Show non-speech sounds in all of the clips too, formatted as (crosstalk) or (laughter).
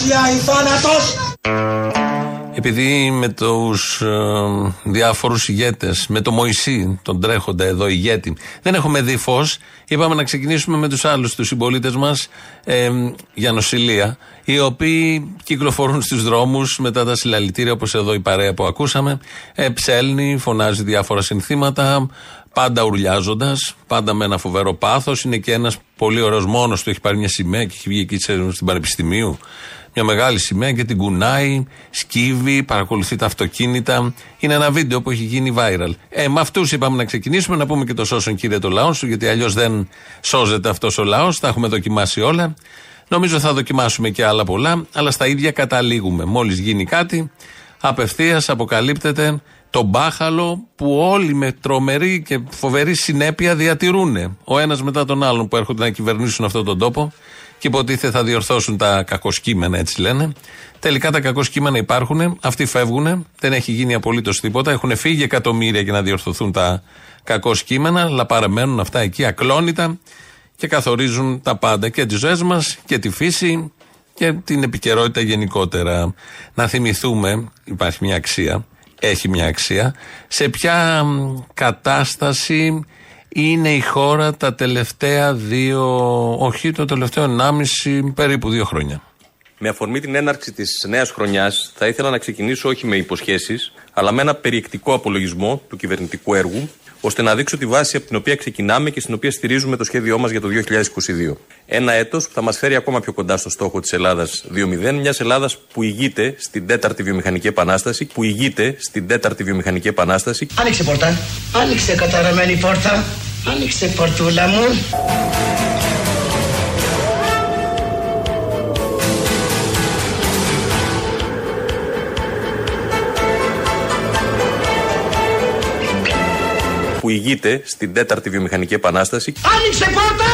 Ορθοδοξία ή θάνατος! Επειδή με τους ε, διάφορους ηγέτες, με το Μωυσή, τον τρέχοντα εδώ ηγέτη, δεν έχουμε δει φως, είπαμε να ξεκινήσουμε με τους άλλους, τους συμπολίτες μας ε, για νοσηλεία, οι οποίοι κυκλοφορούν στους δρόμους μετά τα συλλαλητήρια, όπως εδώ η παρέα που ακούσαμε, ε, ψέλνει, φωνάζει διάφορα συνθήματα, πάντα ουρλιάζοντας, πάντα με ένα φοβερό πάθος. Είναι και ένας πολύ ωραίος μόνος του, έχει πάρει μια σημαία και έχει βγει εκεί στην Πανεπιστημίου μια μεγάλη σημαία και την κουνάει, σκύβει, παρακολουθεί τα αυτοκίνητα. Είναι ένα βίντεο που έχει γίνει viral. Ε, με αυτούς είπαμε να ξεκινήσουμε, να πούμε και το σώσον κύριε το λαός σου, γιατί αλλιώς δεν σώζεται αυτός ο λαός. Τα έχουμε δοκιμάσει όλα. Νομίζω θα δοκιμάσουμε και άλλα πολλά, αλλά στα ίδια καταλήγουμε. Μόλις γίνει κάτι, απευθείας αποκαλύπτεται το μπάχαλο που όλοι με τρομερή και φοβερή συνέπεια διατηρούν. Ο ένας μετά τον άλλον που έρχονται να κυβερνήσουν αυτόν τον τόπο και υποτίθεται θα διορθώσουν τα κακοσκήμενα, έτσι λένε. Τελικά τα κακοσκήμενα υπάρχουν, αυτοί φεύγουν, δεν έχει γίνει απολύτως τίποτα. Έχουν φύγει εκατομμύρια για να διορθωθούν τα κακοσκήμενα, αλλά παραμένουν αυτά εκεί ακλόνητα και καθορίζουν τα πάντα και τις ζωές μας και τη φύση και την επικαιρότητα γενικότερα. Να θυμηθούμε, υπάρχει μια αξία, έχει μια αξία, σε ποια κατάσταση είναι η χώρα τα τελευταία δύο, όχι το τελευταίο 1,5 περίπου δύο χρόνια. Με αφορμή την έναρξη της νέας χρονιάς, θα ήθελα να ξεκινήσω όχι με υποσχέσεις, αλλά με ένα περιεκτικό απολογισμό του κυβερνητικού έργου, ώστε να δείξω τη βάση από την οποία ξεκινάμε και στην οποία στηρίζουμε το σχέδιό μας για το 2022. Ένα έτος που θα μας φέρει ακόμα πιο κοντά στο στόχο της Ελλάδας 2.0, μιας Ελλάδας που ηγείται στην τέταρτη βιομηχανική επανάσταση, που ηγείται στην τέταρτη βιομηχανική επανάσταση. Άνοιξε πόρτα. Άνοιξε καταραμένη πόρτα. Άνοιξε πορτούλα μου. Που ηγείται στην τέταρτη βιομηχανική επανάσταση. Άνοιξε πόρτα!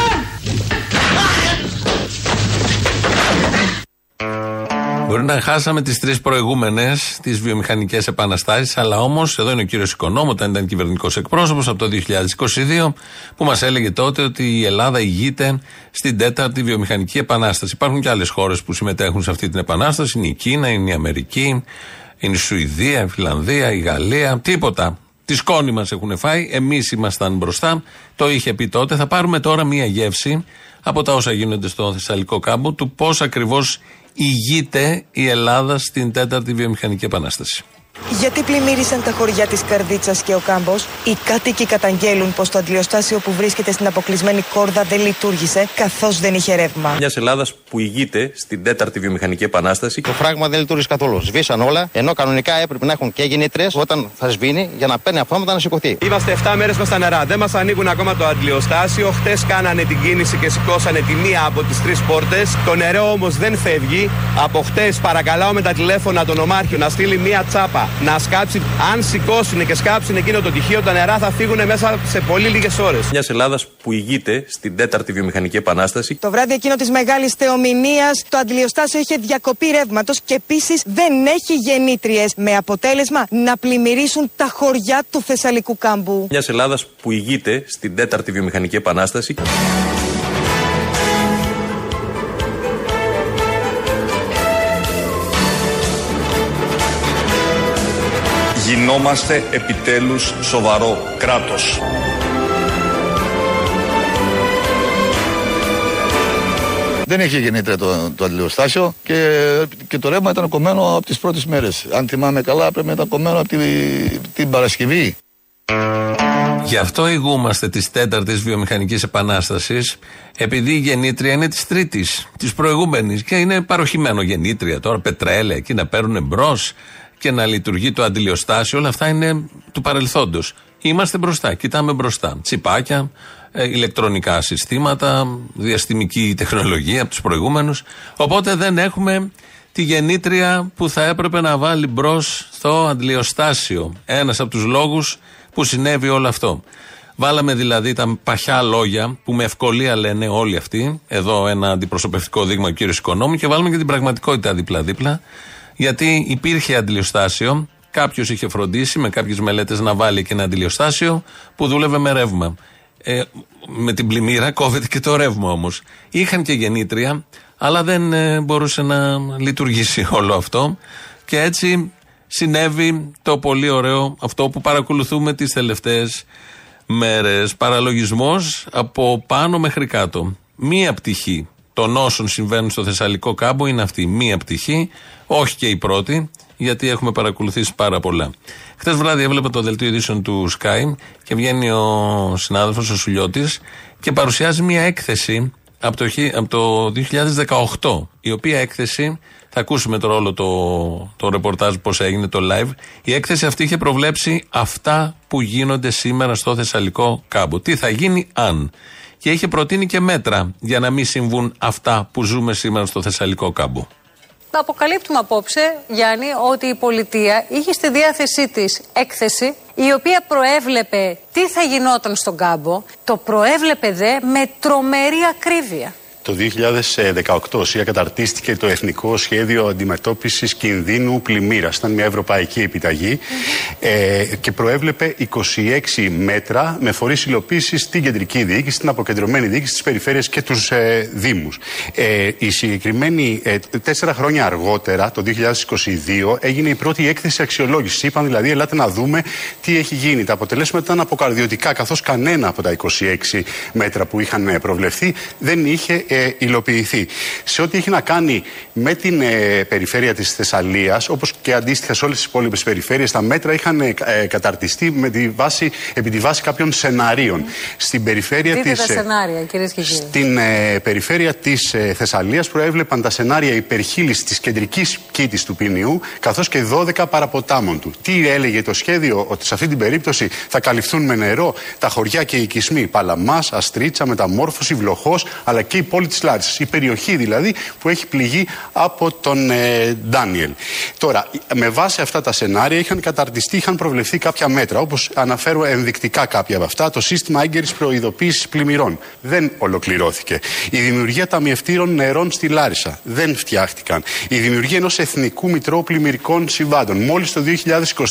Μπορεί να χάσαμε τις τρεις προηγούμενες, τις βιομηχανικές επαναστάσεις, αλλά όμως εδώ είναι ο κύριος Οικονόμου, όταν ήταν κυβερνητικός εκπρόσωπος από το 2022, που μας έλεγε τότε ότι η Ελλάδα ηγείται στην τέταρτη βιομηχανική επανάσταση. Υπάρχουν και άλλες χώρες που συμμετέχουν σε αυτή την επανάσταση. Είναι η Κίνα, είναι η Αμερική, είναι η Σουηδία, η Φιλανδία, η Γαλλία. Τίποτα. Τη σκόνη μας έχουν φάει. Εμείς ήμασταν μπροστά. Το είχε πει τότε. Θα πάρουμε τώρα μία γεύση από τα όσα γίνονται στο Θεσσαλικό κάμπο του πώς ακριβώς ηγείται η Ελλάδα στην τέταρτη βιομηχανική επανάσταση. Γιατί πλημμύρισαν τα χωριά της Καρδίτσας και ο Κάμπος, οι κάτοικοι καταγγέλουν πως το αντλιοστάσιο που βρίσκεται στην αποκλεισμένη κόρδα δεν λειτουργήσε καθώς δεν είχε ρεύμα. Μιας Ελλάδας που ηγείται στην τέταρτη βιομηχανική επανάσταση. Το φράγμα δεν λειτουργήσε καθόλου. Σβήσαν όλα, ενώ κανονικά έπρεπε να έχουν και γεννήτρε όταν θα σβήνει για να παίρνει αυτόματα να σηκωθεί. Είμαστε 7 μέρες με στα νερά. Δεν μας ανοίγουν ακόμα το αντλιοστάσιο. Χτες κάνανε την κίνηση και σηκώσανε τη μία από τις τρεις πόρτες. Το νερό όμως δεν φεύγει. Από χτες παρακαλάω με τα τηλέφωνα τον Ομάρχιο να στείλει μία τσάπα να σκάψει. Αν σηκώσουν και σκάψουν εκείνο το τυχείο, τα νερά θα φύγουν μέσα σε πολύ λίγες ώρες. Μιας Ελλάδας που ηγείται στην τέταρτη βιομηχανική επανάσταση. Το βράδυ εκείνο της μεγάλης θεομηνίας, το αντιλιοστάσιο είχε διακοπή ρεύματος και επίσης δεν έχει γεννήτριες. Με αποτέλεσμα να πλημμυρίσουν τα χωριά του Θεσσαλικού κάμπου. Μιας Ελλάδας που ηγείται στην τέταρτη βιομηχανική επανάσταση. Γινόμαστε επιτέλους σοβαρό κράτος. Δεν είχε γεννήτρια το, το αντιλιοστάσιο και, και το ρεύμα ήταν κομμένο από τις πρώτες μέρες. Αν θυμάμαι καλά, πρέπει να ήταν κομμένο από τη, την Παρασκευή. Γι' αυτό ηγούμαστε της τέταρτης βιομηχανικής επανάστασης, επειδή η γεννήτρια είναι της τρίτης, της προηγούμενης. Και είναι παροχημένο γεννήτρια τώρα, πετρέλαια εκεί να παίρνουν μπρος και να λειτουργεί το αντιλιοστάσιο. Όλα αυτά είναι του παρελθόντος. Είμαστε μπροστά, κοιτάμε μπροστά. Τσιπάκια, ε, ηλεκτρονικά συστήματα, διαστημική τεχνολογία από τους προηγούμενους. Οπότε δεν έχουμε τη γεννήτρια που θα έπρεπε να βάλει μπρος στο αντιλιοστάσιο. Ένας από τους λόγους που συνέβη όλο αυτό. Βάλαμε δηλαδή τα παχιά λόγια που με ευκολία λένε όλοι αυτοί. Εδώ ένα αντιπροσωπευτικό δείγμα ο κύριος Οικονόμου και βάλουμε και την πραγματικότητα δίπλα-δίπλα. Γιατί υπήρχε αντιλιοστάσιο, κάποιος είχε φροντίσει με κάποιες μελέτες να βάλει και ένα αντιλιοστάσιο που δούλευε με ρεύμα. Ε, με την πλημμύρα κόβεται και το ρεύμα όμως. Είχαν και γεννήτρια, αλλά δεν ε, μπορούσε να λειτουργήσει (laughs) όλο αυτό. Και έτσι συνέβη το πολύ ωραίο αυτό που παρακολουθούμε τις τελευταίες μέρες. Παραλογισμός από πάνω μέχρι κάτω. Μία πτυχή των όσων συμβαίνουν στο Θεσσαλικό κάμπο είναι αυτή. Μία πτυχή, όχι και η πρώτη, γιατί έχουμε παρακολουθήσει πάρα πολλά. Χθες βράδυ έβλεπα το δελτίο ειδήσεων του Sky και βγαίνει ο συνάδελφος ο Σουλιώτης και παρουσιάζει μια έκθεση από το, από το 2018, η οποία έκθεση θα ακούσουμε τώρα όλο το, το ρεπορτάζ πώς έγινε το live. Η έκθεση αυτή είχε προβλέψει αυτά που γίνονται σήμερα στο Θεσσαλικό κάμπο. Τι θα γίνει αν; Και είχε προτείνει και μέτρα για να μην συμβούν αυτά που ζούμε σήμερα στο Θεσσαλικό κάμπο. Θα αποκαλύπτουμε απόψε, Γιάννη, ότι η πολιτεία είχε στη διάθεσή της έκθεση η οποία προέβλεπε τι θα γινόταν στον κάμπο. Το προέβλεπε δε με τρομερή ακρίβεια. Το 2018 ΣΥΑ καταρτίστηκε το Εθνικό Σχέδιο Αντιμετώπισης Κινδύνου Πλημμύρας. Ήταν μια ευρωπαϊκή επιταγή ε, και προέβλεπε 26 μέτρα με φορείς υλοποίησης στην κεντρική διοίκηση, στην αποκεντρωμένη διοίκηση, στις περιφέρειες και τους ε, δήμους. Ε, η συγκεκριμένη, ε, τέσσερα χρόνια αργότερα, το 2022, έγινε η πρώτη έκθεση αξιολόγησης. Είπαν δηλαδή, ελάτε να δούμε τι έχει γίνει. Τα αποτελέσματα ήταν αποκαρδιωτικά, καθώς κανένα από τα 26 μέτρα που είχαν ε, προβλεφθεί δεν είχε ε, υλοποιηθεί. Σε ό,τι έχει να κάνει με την ε, περιφέρεια της Θεσσαλίας, όπως και αντίστοιχα σε όλες τις υπόλοιπες περιφέρειες, τα μέτρα είχαν ε, καταρτιστεί με τη βάση, επί τη βάση κάποιων σεναρίων. Στην περιφέρεια Δείτε της, τα σενάρια, κυρίες και κύριοι. Στην περιφέρεια της Θεσσαλίας προέβλεπαν τα σενάρια υπερχείλησης της κεντρικής κήτης του ποινιού, καθώς και 12 παραποτάμων του. Τι έλεγε το σχέδιο, ότι σε αυτή την περίπτωση θα καλυφθούν με νερό τα χωριά και οι οικισμοί Παλαμάς, Αστρίτσα, Μεταμόρφωση, Βλοχός, αλλά και η πόλη τη Λάρισα. Η περιοχή δηλαδή που έχει πληγεί από τον ε, Ντάνιελ. Τώρα, με βάση αυτά τα σενάρια είχαν καταρτιστεί, είχαν προβλεφθεί κάποια μέτρα. Όπως αναφέρω ενδεικτικά κάποια από αυτά, το σύστημα έγκαιρης προειδοποίησης πλημμυρών δεν ολοκληρώθηκε. Η δημιουργία ταμιευτήρων νερών στη Λάρισα δεν φτιάχτηκαν. Η δημιουργία ενός εθνικού μητρώου πλημμυρικών συμβάντων. Μόλις το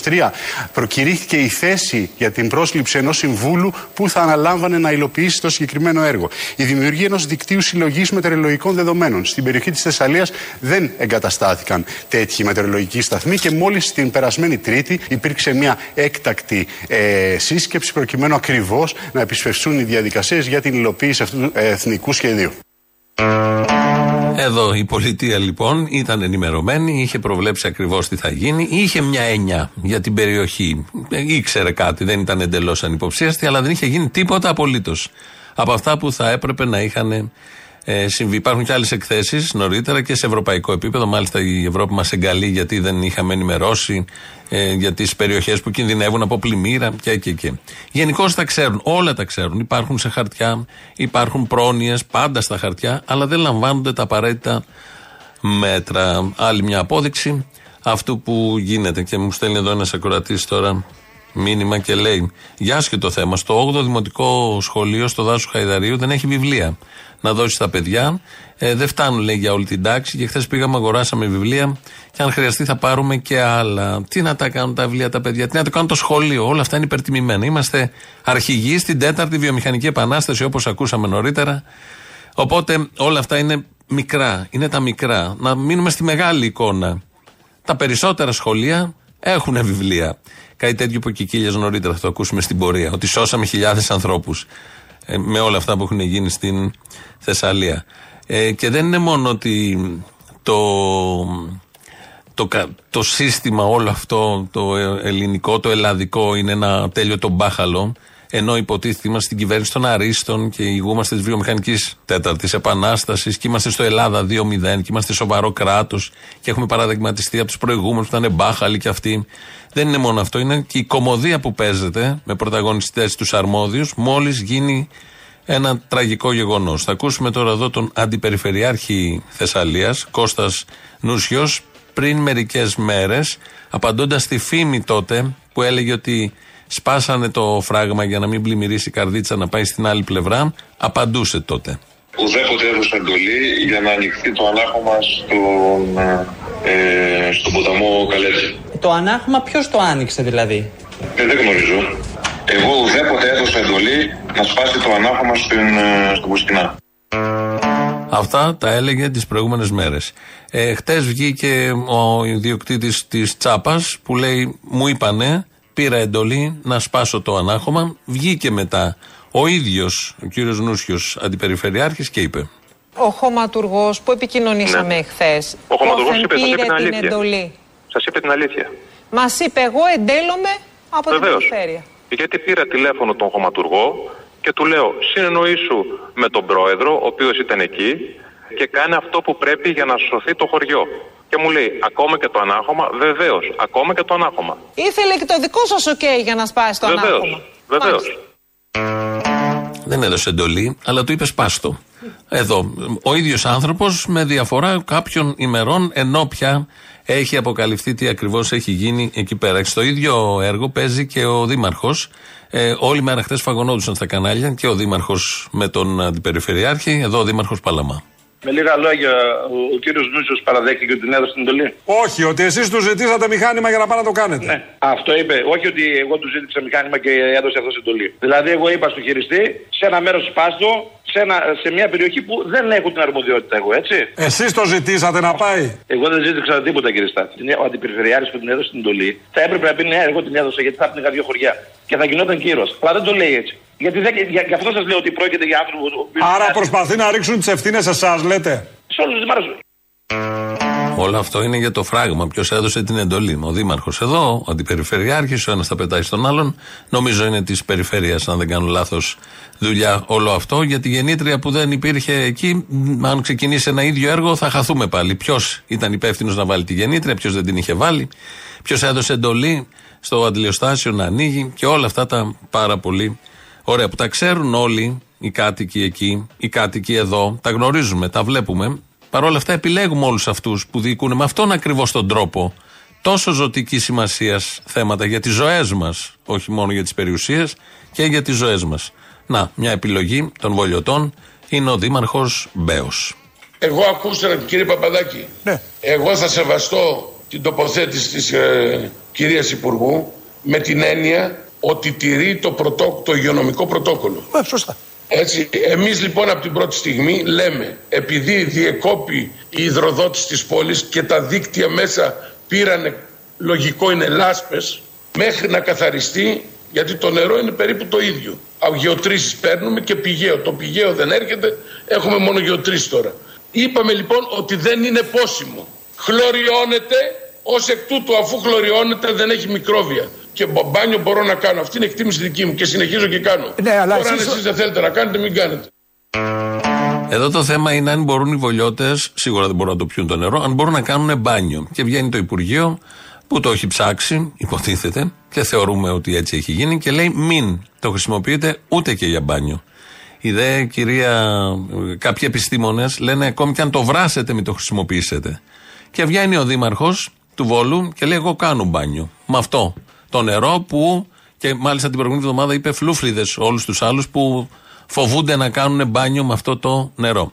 2023 προκηρύχθηκε η θέση για την πρόσληψη ενός συμβούλου που θα αναλάμβανε να υλοποιήσει το συγκεκριμένο έργο. Η δημιουργία ενός δικτύου συλλογή μετεωρολογικών δεδομένων. Στην περιοχή της Θεσσαλίας δεν εγκαταστάθηκαν τέτοιοι μετεωρολογικοί σταθμοί και μόλις την περασμένη Τρίτη υπήρξε μια έκτακτη ε, σύσκεψη προκειμένου ακριβώς να επισφευστούν οι διαδικασίες για την υλοποίηση αυτού του εθνικού σχεδίου. Εδώ η πολιτεία λοιπόν ήταν ενημερωμένη, είχε προβλέψει ακριβώς τι θα γίνει, είχε μια έννοια για την περιοχή. Ε, ήξερε κάτι, δεν ήταν εντελώς ανυποψίαστη, αλλά δεν είχε γίνει τίποτα απολύτως από αυτά που θα έπρεπε να είχαν ε, συμβεί. Υπάρχουν και άλλες εκθέσεις νωρίτερα και σε ευρωπαϊκό επίπεδο. Μάλιστα η Ευρώπη μας εγκαλεί γιατί δεν είχαμε ενημερώσει ε, για τις περιοχές που κινδυνεύουν από πλημμύρα και και και. Γενικώ τα ξέρουν, όλα τα ξέρουν. Υπάρχουν σε χαρτιά, υπάρχουν πρόνοιες πάντα στα χαρτιά, αλλά δεν λαμβάνονται τα απαραίτητα μέτρα. Άλλη μια απόδειξη αυτού που γίνεται. Και μου στέλνει εδώ ένας ακροατής τώρα μήνυμα και λέει: Για άσχετο θέμα, στο 8ο Δημοτικό Σχολείο, στο Δάσο Χαϊδαρίου, δεν έχει βιβλία να δώσει στα παιδιά. Ε, δεν φτάνουν, λέει, για όλη την τάξη. Και χθες πήγαμε, αγοράσαμε βιβλία. Και αν χρειαστεί, θα πάρουμε και άλλα. Τι να τα κάνουν τα βιβλία τα παιδιά, τι να τα κάνουν το σχολείο. Όλα αυτά είναι υπερτιμημένα. Είμαστε αρχηγοί στην τέταρτη βιομηχανική επανάσταση, όπως ακούσαμε νωρίτερα. Οπότε όλα αυτά είναι μικρά. Είναι τα μικρά. Να μείνουμε στη μεγάλη εικόνα. Τα περισσότερα σχολεία έχουν βιβλία. Κάτι τέτοιο που και νωρίτερα θα το ακούσουμε στην πορεία. Ότι σώσαμε χιλιάδες ανθρώπους ε, με όλα αυτά που έχουν γίνει στην Θεσσαλία. Ε, και δεν είναι μόνο ότι το, το, κα- το σύστημα όλο αυτό, το ε- ελληνικό, το ελλαδικό, είναι ένα τέλειο το μπάχαλο. Ενώ υποτίθεται είμαστε στην κυβέρνηση των Αρίστων και ηγούμαστε της βιομηχανικής τέταρτης επανάστασης και είμαστε στο Ελλάδα 2-0 και είμαστε σοβαρό κράτος και έχουμε παραδειγματιστεί από τους προηγούμενους που ήταν μπάχαλοι και αυτοί. Δεν είναι μόνο αυτό, είναι και η κομμωδία που παίζεται με πρωταγωνιστές τους αρμόδιους μόλις γίνει ένα τραγικό γεγονός. Θα ακούσουμε τώρα εδώ τον Αντιπεριφερειάρχη Θεσσαλίας, Κώστας Νούσιος, πριν μερικές μέρες, απαντώντας στη φήμη τότε που έλεγε ότι σπάσανε το φράγμα για να μην πλημμυρίσει η καρδίτσα να πάει στην άλλη πλευρά, απαντούσε τότε. Ουδέποτε έδωσε εντολή για να ανοιχθεί το ανάχωμα στον, ε, στον ποταμό Καλέτη. Το ανάγχωμα ποιος το άνοιξε δηλαδή; Ε, δεν γνωρίζω. Εγώ ουδέποτε έδωσα εντολή να σπάσει το ανάχωμα στην, ε, στον Πουσκινά. Αυτά τα έλεγε τις προηγούμενες μέρες. Ε, Χτες βγήκε ο ιδιοκτήτης της Τσάπας που λέει: Μου είπανε, πήρα εντολή να σπάσω το ανάχωμα. Βγήκε μετά ο ίδιος ο κύριος Νούσιος, αντιπεριφερειάρχης, και είπε: Ο χωματουργός που επικοινωνήσαμε Ναι. εχθέ. Ο χωματουργός είπε, σας είπε πήρε την την αλήθεια. εντολή. Σας είπε την αλήθεια. Μας είπε, εγώ εντέλλομαι από Βεβαίως. την περιφέρεια. Γιατί πήρα τηλέφωνο τον χωματουργό και του λέω συνεννοήσου με τον πρόεδρο, ο οποίος ήταν εκεί και κάνει αυτό που πρέπει για να σωθεί το χωριό. Και μου λέει, ακόμα και το ανάχωμα, βεβαίως, ακόμα και το ανάχωμα. Ήθελε και το δικό σας οκ για να σπάσει το Βεβαίως. ανάχωμα. Βεβαίως. Δεν έδωσε εντολή, αλλά του είπες σπάστο. Εδώ. Ο ίδιος άνθρωπος με διαφορά κάποιων ημερών, ενώ πια έχει αποκαλυφθεί τι ακριβώς έχει γίνει εκεί πέρα. Στο ίδιο έργο παίζει και ο Δήμαρχος. Ε, όλη μέρα χθες φαγωνόντουσαν στα κανάλια και ο Δήμαρχος με τον Αντιπεριφερειάρχη, εδώ ο Δήμαρχος Παλαμά. Με λίγα λόγια, ο, ο κύριος Νούσιος παραδέχτηκε ότι την έδωσε την εντολή. Όχι, ότι εσείς τους ζητήσατε μηχάνημα για να πάνε να το κάνετε. Ναι. Αυτό είπε. Όχι ότι εγώ τους ζήτησα μηχάνημα και έδωσε αυτός εντολή. Δηλαδή, εγώ είπα στο χειριστή, σε ένα μέρος σπάστο, σε, ένα, σε μια περιοχή που δεν έχω την αρμοδιότητα εγώ, έτσι. Εσείς το ζητήσατε να πάει; Εγώ δεν ζήτησα τίποτα, κύριε Στάτη. Ο αντιπεριφερειάρη που την έδωσε την εντολή θα έπρεπε να πει ναι, εγώ την έδωσα γιατί θα πνίγα δύο χωριά. Και θα γινόταν κύρος. Αλλά δεν το λέει έτσι. Γιατί δεν, για, γι' αυτό σας λέω ότι πρόκειται για άνθρωπο. ο οποίος- Άρα προσπαθεί να ρίξουν τις ευθύνες σε εσάς, λέτε; Σε όλους τους δημάρχους. Όλο αυτό είναι για το φράγμα. Ποιος έδωσε την εντολή; Ο Δήμαρχος εδώ, ο Αντιπεριφερειάρχης, ο ένας τα πετάει στον άλλον. Νομίζω είναι της περιφέρειας, αν δεν κάνω λάθος, δουλειά όλο αυτό. Για τη γεννήτρια που δεν υπήρχε εκεί, μ, αν ξεκινήσει ένα ίδιο έργο, θα χαθούμε πάλι. Ποιος ήταν υπεύθυνος να βάλει τη γεννήτρια, ποιος δεν την είχε βάλει, ποιος έδωσε εντολή στο αντιλιοστάσιο να ανοίγει και όλα αυτά τα πάρα πολύ ωραία που τα ξέρουν όλοι οι κάτοικοι εκεί, οι κάτοικοι εδώ, τα γνωρίζουμε, τα βλέπουμε. Παρ' όλα αυτά επιλέγουμε όλους αυτούς που διοικούν με αυτόν ακριβώς τον τρόπο τόσο ζωτική σημασίας θέματα για τις ζωές μας, όχι μόνο για τις περιουσίες και για τις ζωές μας. Να, μια επιλογή των βολιωτών είναι ο Δήμαρχος Μπέος. Εγώ ακούστε κύριε Παπαδάκη. Εγώ θα σεβαστώ την τοποθέτηση της ε, κυρίας Υπουργού με την έννοια ότι τηρεί το, πρωτό, το υγειονομικό πρωτόκολλο. σωστά. Έτσι, εμείς λοιπόν από την πρώτη στιγμή λέμε επειδή διεκόπη η υδροδότηση της πόλης και τα δίκτυα μέσα πήρανε, λογικό είναι λάσπες, μέχρι να καθαριστεί γιατί το νερό είναι περίπου το ίδιο. Γεωτρήσεις παίρνουμε και πηγαίο. Το πηγαίο δεν έρχεται, έχουμε μόνο γεωτρήσεις τώρα. Είπαμε λοιπόν ότι δεν είναι πόσιμο. Χλωριώνεται, ως εκ τούτου αφού χλωριώνεται δεν έχει μικρόβια. Και μπο- μπάνιο μπορώ να κάνω. Αυτή είναι εκτίμηση δική μου και συνεχίζω και κάνω. Ναι, αλλά Τώρα αν εσείς- εσείς δεν θέλετε να κάνετε, μην κάνετε. Εδώ το θέμα είναι αν μπορούν οι βολιώτες, σίγουρα δεν μπορούν να το πιούν το νερό, αν μπορούν να κάνουν μπάνιο. Και βγαίνει το Υπουργείο που το έχει ψάξει, υποτίθεται, και θεωρούμε ότι έτσι έχει γίνει, και λέει μην το χρησιμοποιείτε ούτε και για μπάνιο. Η δε κυρία, κάποιοι επιστήμονες λένε ακόμη και αν το βράσετε, μην το χρησιμοποιήσετε. Και βγαίνει ο Δήμαρχος του Βόλου και λέει: Εγώ κάνω μπάνιο. Με αυτό το νερό που. Και μάλιστα την προηγούμενη εβδομάδα είπε φλούφριδε όλους τους άλλους που φοβούνται να κάνουν μπάνιο με αυτό το νερό.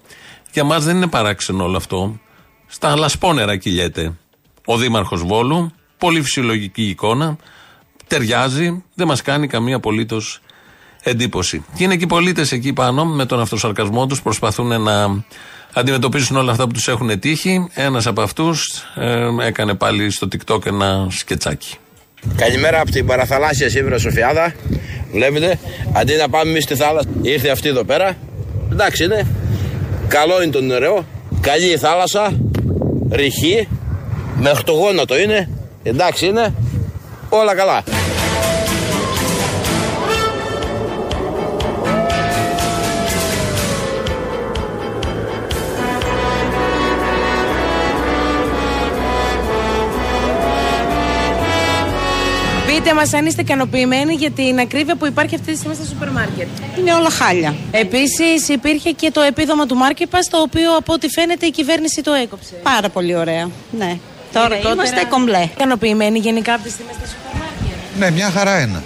Για μας δεν είναι παράξενο όλο αυτό. Στα λασπόνερα κυλιέται ο Δήμαρχος Βόλου. Πολύ φυσιολογική εικόνα. Ταιριάζει. Δεν μας κάνει καμία απολύτως εντύπωση. Και είναι και οι πολίτες εκεί πάνω με τον αυτοσαρκασμό τους προσπαθούν να αντιμετωπίσουν όλα αυτά που τους έχουν τύχει. Ένας από αυτούς έκανε πάλι στο TikTok ένα σκετσάκι. Καλημέρα από την παραθαλάσσια σήμερα Σοφιάδα. Βλέπετε, αντί να πάμε εμείς στη θάλασσα, ήρθε αυτή εδώ πέρα. Εντάξει, είναι Καλό είναι το νερό. Καλή η θάλασσα. Ρηχή. Με οχτογόνατο είναι. Εντάξει είναι. Όλα καλά. Πείτε μας αν είστε ικανοποιημένοι για την ακρίβεια που υπάρχει αυτή τη στιγμή στα σούπερ μάρκετ. Είναι όλα χάλια. Επίσης, υπήρχε και το επίδομα του Market Pass, το οποίο από ό,τι φαίνεται η κυβέρνηση το έκοψε. Πάρα πολύ ωραία. Ναι. Τώρα Γενικότερα, είμαστε κομπλέ. Ικανοποιημένοι γενικά από τι τιμέ στα σούπερ μάρκετ; Ναι, μια χαρά είναι.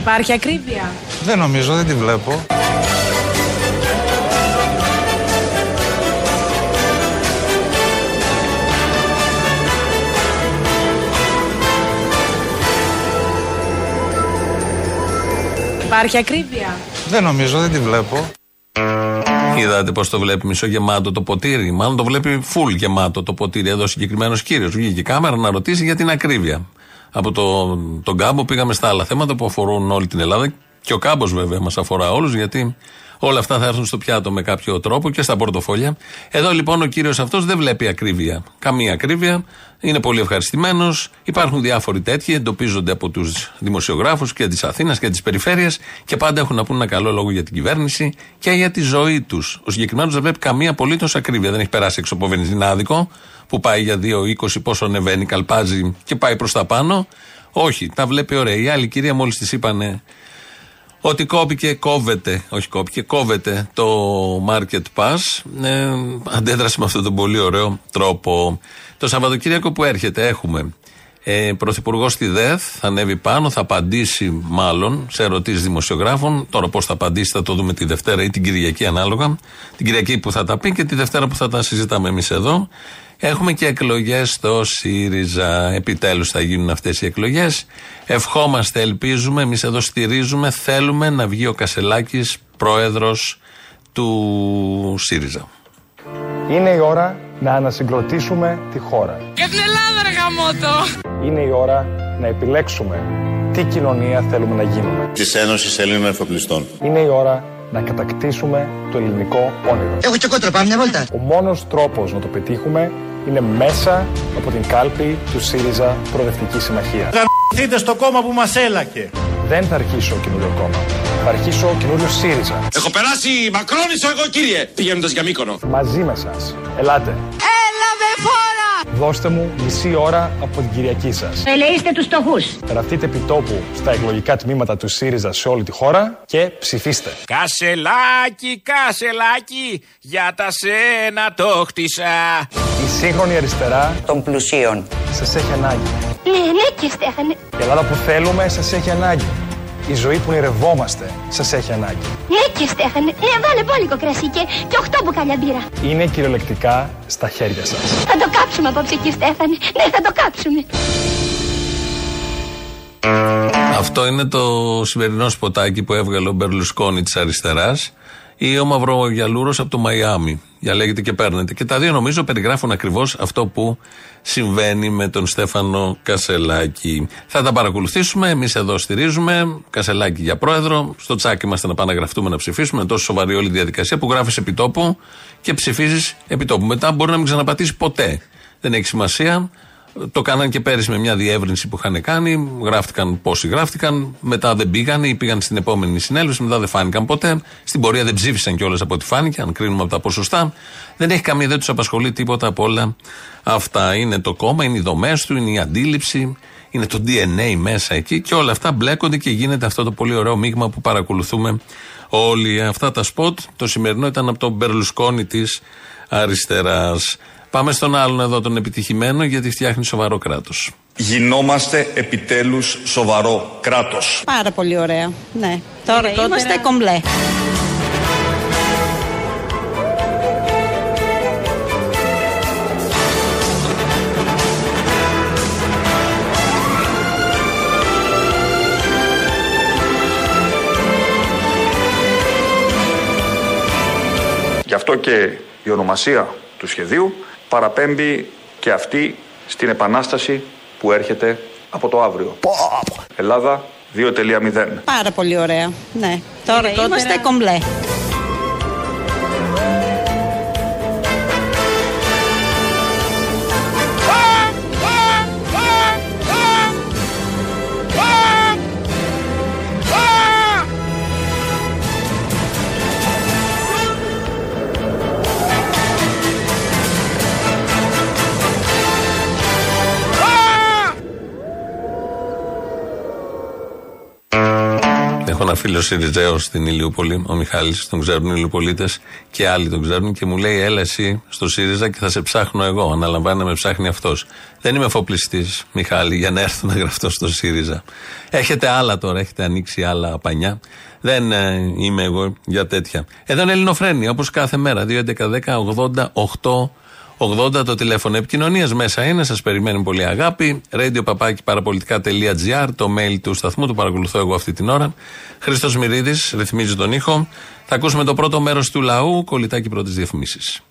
Υπάρχει ακρίβεια; Δεν νομίζω, δεν τη βλέπω. Υπάρχει ακρίβεια; Δεν νομίζω, δεν τη βλέπω. Είδατε πώς το βλέπει μισογεμάτο το ποτήρι. Μάλλον το βλέπει full γεμάτο το ποτήρι. Εδώ συγκεκριμένος κύριος. Βγήκε η κάμερα να ρωτήσει για την ακρίβεια. Από το, τον κάμπο πήγαμε στα άλλα θέματα που αφορούν όλη την Ελλάδα. Και ο κάμπος βέβαια μας αφορά όλους, γιατί όλα αυτά θα έρθουν στο πιάτο με κάποιο τρόπο και στα πορτοφόλια. Εδώ λοιπόν ο κύριος αυτός δεν βλέπει ακρίβεια. Καμία ακρίβεια. Είναι πολύ ευχαριστημένος. Υπάρχουν διάφοροι τέτοιοι, εντοπίζονται από τους δημοσιογράφους και της Αθήνας και της περιφέρειας και πάντα έχουν να πούν ένα καλό λόγο για την κυβέρνηση και για τη ζωή τους. Ο συγκεκριμένος δεν βλέπει καμία απολύτως ακρίβεια. Δεν έχει περάσει έξω από βενζινάδικο που πάει για 2,20 πόσο ανεβαίνει, καλπάζει και πάει προς τα πάνω. Όχι, τα βλέπει ωραία. Η άλλη κυρία μόλις της είπανε ότι κόπηκε, κόβεται, όχι κόπηκε, κόβεται το Market Pass. Ε, αντέδρασε με αυτόν τον πολύ ωραίο τρόπο. Το Σαββατοκύριακο που έρχεται έχουμε ε, Πρωθυπουργός στη ΔΕΘ, θα ανέβει πάνω, θα απαντήσει μάλλον σε ερωτήσεις δημοσιογράφων. Τώρα πώς θα απαντήσει θα το δούμε τη Δευτέρα ή την Κυριακή ανάλογα. Την Κυριακή που θα τα πει και τη Δευτέρα που θα τα συζητάμε εμείς εδώ. Έχουμε και εκλογές στο ΣΥΡΙΖΑ. Επιτέλους θα γίνουν αυτές οι εκλογές. Ευχόμαστε, ελπίζουμε, εμείς εδώ στηρίζουμε, θέλουμε να βγει ο Κασελάκης πρόεδρος του ΣΥΡΙΖΑ. Είναι η ώρα να ανασυγκροτήσουμε τη χώρα. Για την Ελλάδα, ρε γαμότο! Είναι η ώρα να επιλέξουμε τι κοινωνία θέλουμε να γίνουμε. Της Ένωσης Ελλήνων Εφοπλιστών. Είναι η ώρα να κατακτήσουμε το ελληνικό όνειρο. Έχω και κότρα, πάμε μια βόλτα. Ο μόνος τρόπος να το πετύχουμε είναι μέσα από την κάλπη του ΣΥΡΙΖΑ Προοδευτικής Συμμαχίας. Γαμηθείτε στο κόμμα που μας έλακε. Δεν θα αρχίσω καινούριο κόμμα. Θα αρχίσω καινούριο ΣΥΡΙΖΑ. Έχω περάσει μακρόνισο εγώ κύριε, πηγαίνοντας για Μύκονο. Μαζί με σας. Ελάτε. Έλα με φόρα! Δώστε μου μισή ώρα από την Κυριακή σας. Ελεήστε τους στοχούς. Γραφτείτε επιτόπου στα εκλογικά τμήματα του ΣΥΡΙΖΑ σε όλη τη χώρα και ψηφίστε. Κασελάκι, κασελάκι, για τα σένα το χτίσα. Η σύγχρονη αριστερά Των πλουσίων. σας έχει ανάγκη. Ναι, ναι και Στέφανε. Η Ελλάδα που θέλουμε σας έχει ανάγκη. Η ζωή που ονειρευόμαστε σας έχει ανάγκη. Ναι και Στέφανε. Ε, βάλε μπόλικο κρασί και, και οχτώ μπουκάλια μπύρα. Είναι κυριολεκτικά στα χέρια σας. Θα το κάψουμε απόψε κύριε Στέφανε. Ναι, θα το κάψουμε. Αυτό είναι το σημερινό σποτάκι που έβγαλε ο Μπερλουσκόνη της αριστεράς ή ο Μαυρογιαλούρος από το Μαϊάμι. Διαλέγετε και παίρνετε. Και τα δύο νομίζω περιγράφουν ακριβώς αυτό που συμβαίνει με τον Στέφανο Κασελάκη. Θα τα παρακολουθήσουμε. Εμείς εδώ στηρίζουμε. Κασελάκη για πρόεδρο. Στο τσάκι είμαστε να πάμε να γραφτούμε να ψηφίσουμε. Είναι τόσο σοβαρή όλη η διαδικασία που γράφεις επιτόπου και ψηφίζεις επιτόπου. Μετά μπορεί να μην ξαναπατήσει ποτέ. Δεν έχει σημασία. Το κάναν και πέρυσι με μια διεύρυνση που είχαν κάνει. Γράφτηκαν πόσοι γράφτηκαν. Μετά δεν πήγαν ή πήγαν στην επόμενη συνέλευση. Μετά δεν φάνηκαν ποτέ. Στην πορεία δεν ψήφισαν κιόλας από ό,τι φάνηκε, αν κρίνουμε από τα ποσοστά. Δεν έχει καμία, δεν τους απασχολεί τίποτα από όλα αυτά. Είναι το κόμμα, είναι οι δομές του, είναι η αντίληψη, είναι το DNA μέσα εκεί και όλα αυτά μπλέκονται και γίνεται αυτό το πολύ ωραίο μείγμα που παρακολουθούμε όλοι. Αυτά τα σποτ, το σημερινό ήταν από τον Μπερλουσκόνη της αριστεράς. Πάμε στον άλλον εδώ τον επιτυχημένο γιατί φτιάχνει σοβαρό κράτος. Γινόμαστε επιτέλους σοβαρό κράτος. Πάρα πολύ ωραία. Ναι. Τώρα είμαστε κομπλέ. Γι' αυτό και η ονομασία του σχεδίου παραπέμπει και αυτή στην επανάσταση που έρχεται από το αύριο. Ελλάδα 2.0. Πάρα πολύ ωραία. Ναι. Τώρα είμαστε κομπλέ. Φίλος Σιριζέο στην Ηλιούπολη, ο Μιχάλης, τον ξέρουν οι Ηλιουπολίτε και άλλοι τον ξέρουν και μου λέει: Έλα εσύ στο ΣΥΡΙΖΑ και θα σε ψάχνω εγώ. Αναλαμβάνει να με ψάχνει αυτός. Δεν είμαι εφοπλιστής, Μιχάλη, για να έρθω να γραφτώ στο ΣΥΡΙΖΑ. Έχετε άλλα τώρα, έχετε ανοίξει άλλα πανιά. Δεν ε, είμαι εγώ για τέτοια. Εδώ είναι Ελληνοφρένη, όπως κάθε μέρα. 2.11.10.80.8 80 το τηλέφωνο επικοινωνίας μέσα είναι, σας περιμένει πολύ αγάπη. Radio παπάκι παραπολιτικά.gr, το mail του σταθμού, το παρακολουθώ εγώ αυτή την ώρα. Χρήστος Μυρίδης ρυθμίζει τον ήχο. Θα ακούσουμε το πρώτο μέρος του λαού, κολλητάκι πρώτης διαφημίσει.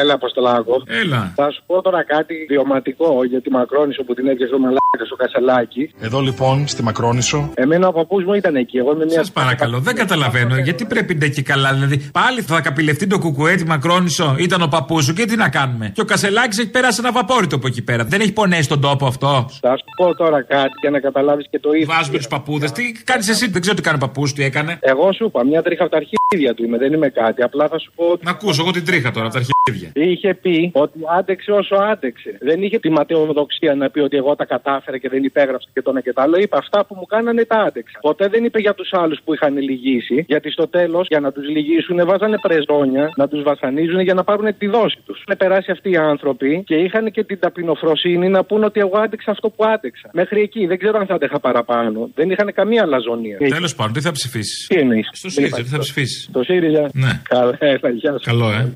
Έλα, Αποστολάκο. Έλα. Θα σου πω τώρα κάτι βιωματικό για τη Μακρόνισο που την έπιασε ο Μαλάκας στο Κασελάκι. Εδώ λοιπόν, στη Μακρόνισο. Εμένα ο παππούς μου ήταν εκεί. Εγώ είμαι μια. Σας παρακαλώ, δεν καταλαβαίνω γιατί πρέπει να εκεί καλά. Δηλαδή, πάλι θα καπηλευτεί το κουκουέ τη Μακρόνισο, ήταν ο παππούς σου και τι να κάνουμε. Και ο Κασελάκης έχει περάσει ένα βαπόριτο από εκεί πέρα. Δεν έχει πονέσει τον τόπο αυτό. Θα σου πω τώρα κάτι για να καταλάβεις και το ίδιο. Βάζουμε τους παππούδες. Τι κάνεις εσύ, δεν ξέρω τι κάνει ο παππούς, τι έκανε. Εγώ σου είπα, μια τρίχα από τα αρχίδια του είμαι, δεν είμαι κάτι. Απλά θα σου πω. ότι Να ακούσω εγώ την τρίχα τώρα, από τα αρχίδια. Είχε πει ότι άντεξε όσο άντεξε. Δεν είχε τη ματαιοδοξία να πει ότι εγώ τα κατάφερα και δεν υπέγραψα και το ένα και το άλλο. Είπε αυτά που μου κάνανε τα άντεξα. Ποτέ δεν είπε για τους άλλους που είχαν λυγίσει. Γιατί στο τέλος, για να τους λυγίσουν, βάζανε πρεζόνια να τους βασανίζουν για να πάρουν τη δόση τους. Έχουν περάσει αυτοί οι άνθρωποι και είχαν και την ταπεινοφροσύνη να πούνε ότι εγώ άντεξα αυτό που άντεξα. Μέχρι εκεί δεν ξέρω αν θα άντεχα παραπάνω. Δεν είχαν καμία λαζονία. Τέλος πάντων, τι θα ψηφίσεις; Τι εννοείς; Στο ΣΥΡΙΖΑ, τι θα ψηφίσεις; Το ΣΥΡΙΖΑ. Ναι. Καλά, έλα, γεια σου. Καλό, ε.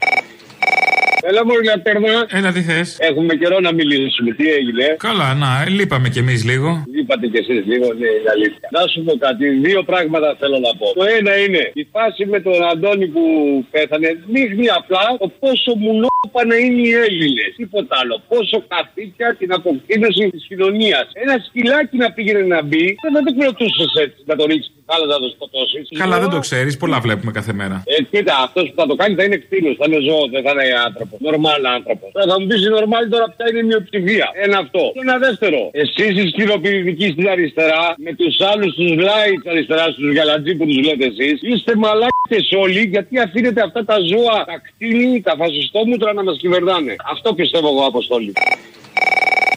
Έλα μου να παίρνω. Έλα, τι θες; Έχουμε καιρό να μιλήσουμε. Τι έγινε; Καλά, να, ε, λείπαμε κι εμείς λίγο. Είπατε κι εσείς λίγο, ναι, είναι αλήθεια. Να σου πω κάτι. Δύο πράγματα θέλω να πω. Το ένα είναι η φάση με τον Αντώνη που πέθανε. Δείχνει απλά το πόσο μουνόπανα είναι οι Έλληνες. Τίποτα άλλο. Πόσο καθήκια την αποκτήνωση της κοινωνίας. Ένα σκυλάκι να πήγαινε να μπει, δεν θα το κρατούσες έτσι να το ρίξεις στη θάλασσα να το σκοτώσεις. Καλά, δεν το ξέρεις, πολλά βλέπουμε κάθε μέρα. Ε, κοίτα, αυτός που θα το κάνει θα είναι κτίνος, θα είναι ζώο, δεν θα είναι άνθρωπο. Νορμάλ άνθρωπο. Τώρα θα μου πεις η νορμάλ τώρα ποια είναι η μειοψηφία. Ένα αυτό. Και ένα δεύτερο. Εσείς οι σκληροπυρηνικοί στην αριστερά, με τους άλλους τους λάι της αριστεράς, τους γαλατζί που τους λέτε εσείς, είστε μαλάκτε όλοι γιατί αφήνετε αυτά τα ζώα, τα κτίνη, τα φασιστόμουτρα να μας κυβερνάνε. Αυτό πιστεύω εγώ, Αποστόλη.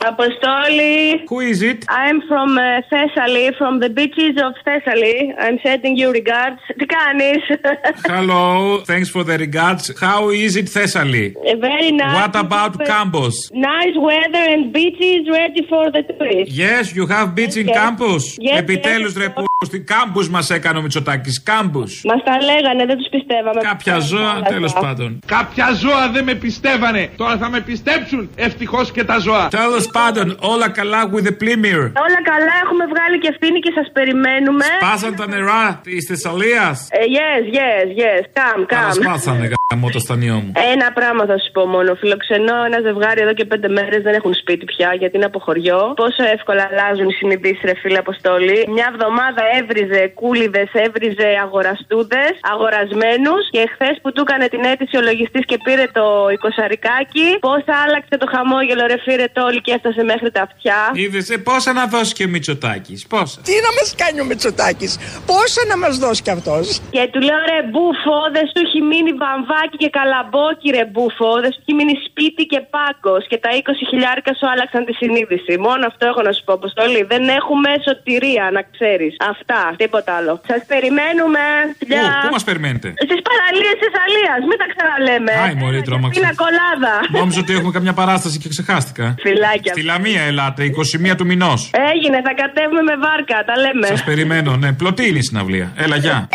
Αποστόλη. Who is it? I'm from uh, Thessaly, from the beaches of Thessaly. I'm sending you regards. Τι κάνεις? (laughs) Hello, thanks for the regards. How is it Thessaly? Uh, Very nice. What about Campos? Nice weather and beaches ready for the tourists. Yes, you have beach in Yes. Campos. Yes, Επιτέλου yes. ρε που Στην Κάμπους μας έκανε ο Μητσοτάκης. Κάμπους. Μας τα λέγανε, δεν τους πιστεύαμε. Κάποια ζώα, τέλος πάντων. Κάποια ζώα δεν με πιστεύανε. Τώρα θα με πιστέψουν. Ευτυχώς και τα ζώα. Τέλος πάντων, όλα καλά with the Plymir. Όλα καλά, έχουμε βγάλει και ευθύνη και σας περιμένουμε. Σπάσαν τα νερά της Θεσσαλίας. Ε, yes, yes, yes. Come, Τα come. σπάσανε γάμο το στανιό μου. Ένα πράγμα θα σου πω μόνο. Φιλοξενώ ένα ζευγάρι εδώ και πέντε μέρες δεν έχουν σπίτι πια γιατί είναι από χωριό. Πόσο εύκολα αλλάζουν οι συνειδήσεις, ρε φίλε Αποστόλη. Μια εβδομάδα έβριζε κούλιδε, έβριζε αγοραστούδες, αγορασμένους. Και χθες που του έκανε την αίτηση ο λογιστής και πήρε το εικοσαρικάκι, πώ άλλαξε το χαμόγελο, ρε φίλε Τόλι και έφτασε μέχρι τα αυτιά. Είδες ε, πόσα να δώσει και ο Μητσοτάκης. Πόσα. Τι να μας κάνει ο Μητσοτάκης, πόσα να μας δώσει κι αυτός. Και του λέω ρε μπούφο, δεν σου έχει μείνει βαμβάκι και καλαμπόκι ρε μπούφο, δεν σου έχει μείνει σπίτι και πάγκος. Και τα 20 χιλιάρικα σου άλλαξαν τη συνείδηση. Μόνο αυτό έχω να σου πω, Αποστολή. Δεν έχουμε σωτηρία, να ξέρεις. Αυτά, τίποτα άλλο. Σας περιμένουμε. Πού, πού μας περιμένετε; Στις παραλίε της Αλίας, μην τα ξαναλέμε. Άι, μωρή, τρόμαξα. Είναι κολάδα. Νόμιζα ότι έχουμε καμιά παράσταση και ξεχάστηκα. Φιλάκια. Στη Λαμία ελάτε, 21 του μηνός. Έγινε, θα κατέβουμε με βάρκα, τα λέμε. Σας περιμένω, ναι. Πλωτή είναι η συναυλία. Έλα, γεια.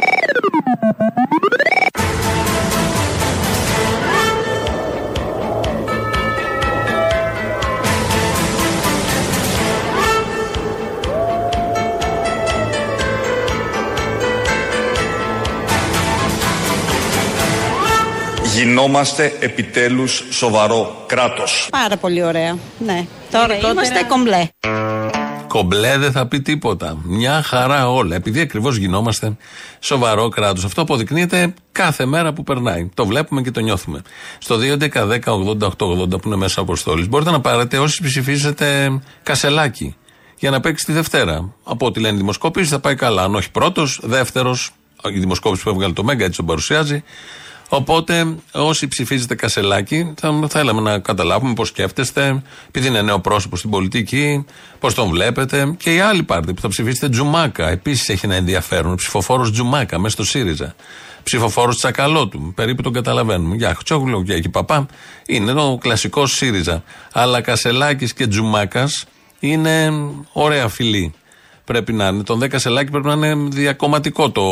Γινόμαστε επιτέλους σοβαρό κράτος. Πάρα πολύ ωραία. Ναι. Τώρα είμαστε κομπλέ. Κομπλέ δεν θα πει τίποτα. Μια χαρά όλα. Επειδή ακριβώς γινόμαστε σοβαρό κράτος. Αυτό αποδεικνύεται κάθε μέρα που περνάει. Το βλέπουμε και το νιώθουμε. Στο 2.11.10.80.880 που είναι μέσα αποστόλης, μπορείτε να πάρετε όσοι ψηφίζετε κασελάκι για να παίξει τη Δευτέρα. Από ό,τι λένε οι δημοσκόπηση θα πάει καλά. Αν όχι πρώτος, δεύτερος, η δημοσκόπηση που έβγαλε το Μέγκα έτσι τον παρουσιάζει. Οπότε, όσοι ψηφίζετε Κασελάκη, θα θέλαμε να καταλάβουμε πώς σκέφτεστε, επειδή είναι νέο πρόσωπο στην πολιτική, πώς τον βλέπετε. Και οι άλλοι πάρτε που θα ψηφίσετε Τζουμάκα. Επίσης έχει ένα ενδιαφέρον. Ψηφοφόρος Τζουμάκα μέσα στο ΣΥΡΙΖΑ. Ψηφοφόρος Τσακαλώτου. Περίπου τον καταλαβαίνουμε. Για Χτσόγλου, για εκεί παπά. Είναι ο κλασικός ΣΥΡΙΖΑ. Αλλά Κασελάκης και Τζουμάκας είναι ωραία φιλή. Πρέπει να είναι. Τον 10 Κασελάκη πρέπει να είναι διακομματικό το,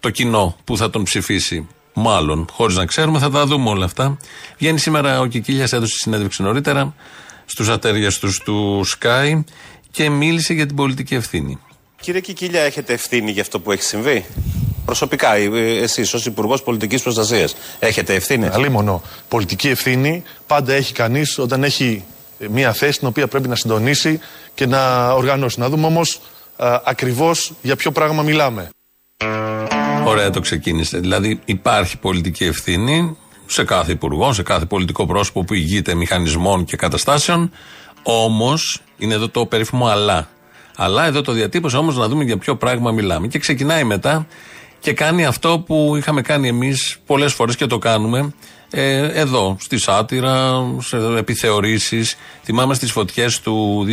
το κοινό που θα τον ψηφίσει. Μάλλον, χωρίς να ξέρουμε, θα τα δούμε όλα αυτά. Βγαίνει σήμερα ο Κικίλιας, έδωσε συνέντευξη νωρίτερα στους ατέριαστου τους Sky και μίλησε για την πολιτική ευθύνη. Κύριε Κικίλια, έχετε ευθύνη για αυτό που έχει συμβεί; Προσωπικά, εσείς ως Υπουργός Πολιτικής Προστασίας, έχετε ευθύνη; Αλίμονο. Πολιτική ευθύνη πάντα έχει κανείς όταν έχει μια θέση την οποία πρέπει να συντονίσει και να οργανώσει. Να δούμε όμως ακριβώς για ποιο πράγμα μιλάμε. Ωραία το ξεκίνησε. Δηλαδή υπάρχει πολιτική ευθύνη σε κάθε υπουργό, σε κάθε πολιτικό πρόσωπο που ηγείται μηχανισμών και καταστάσεων. Όμως, είναι εδώ το περίφημο αλλά. Αλλά εδώ το διατύπωσε όμως να δούμε για ποιο πράγμα μιλάμε. Και ξεκινάει μετά και κάνει αυτό που είχαμε κάνει εμείς πολλές φορές και το κάνουμε ε, εδώ, στη Σάτυρα, σε επιθεωρήσεις. Θυμάμαι στις φωτιές του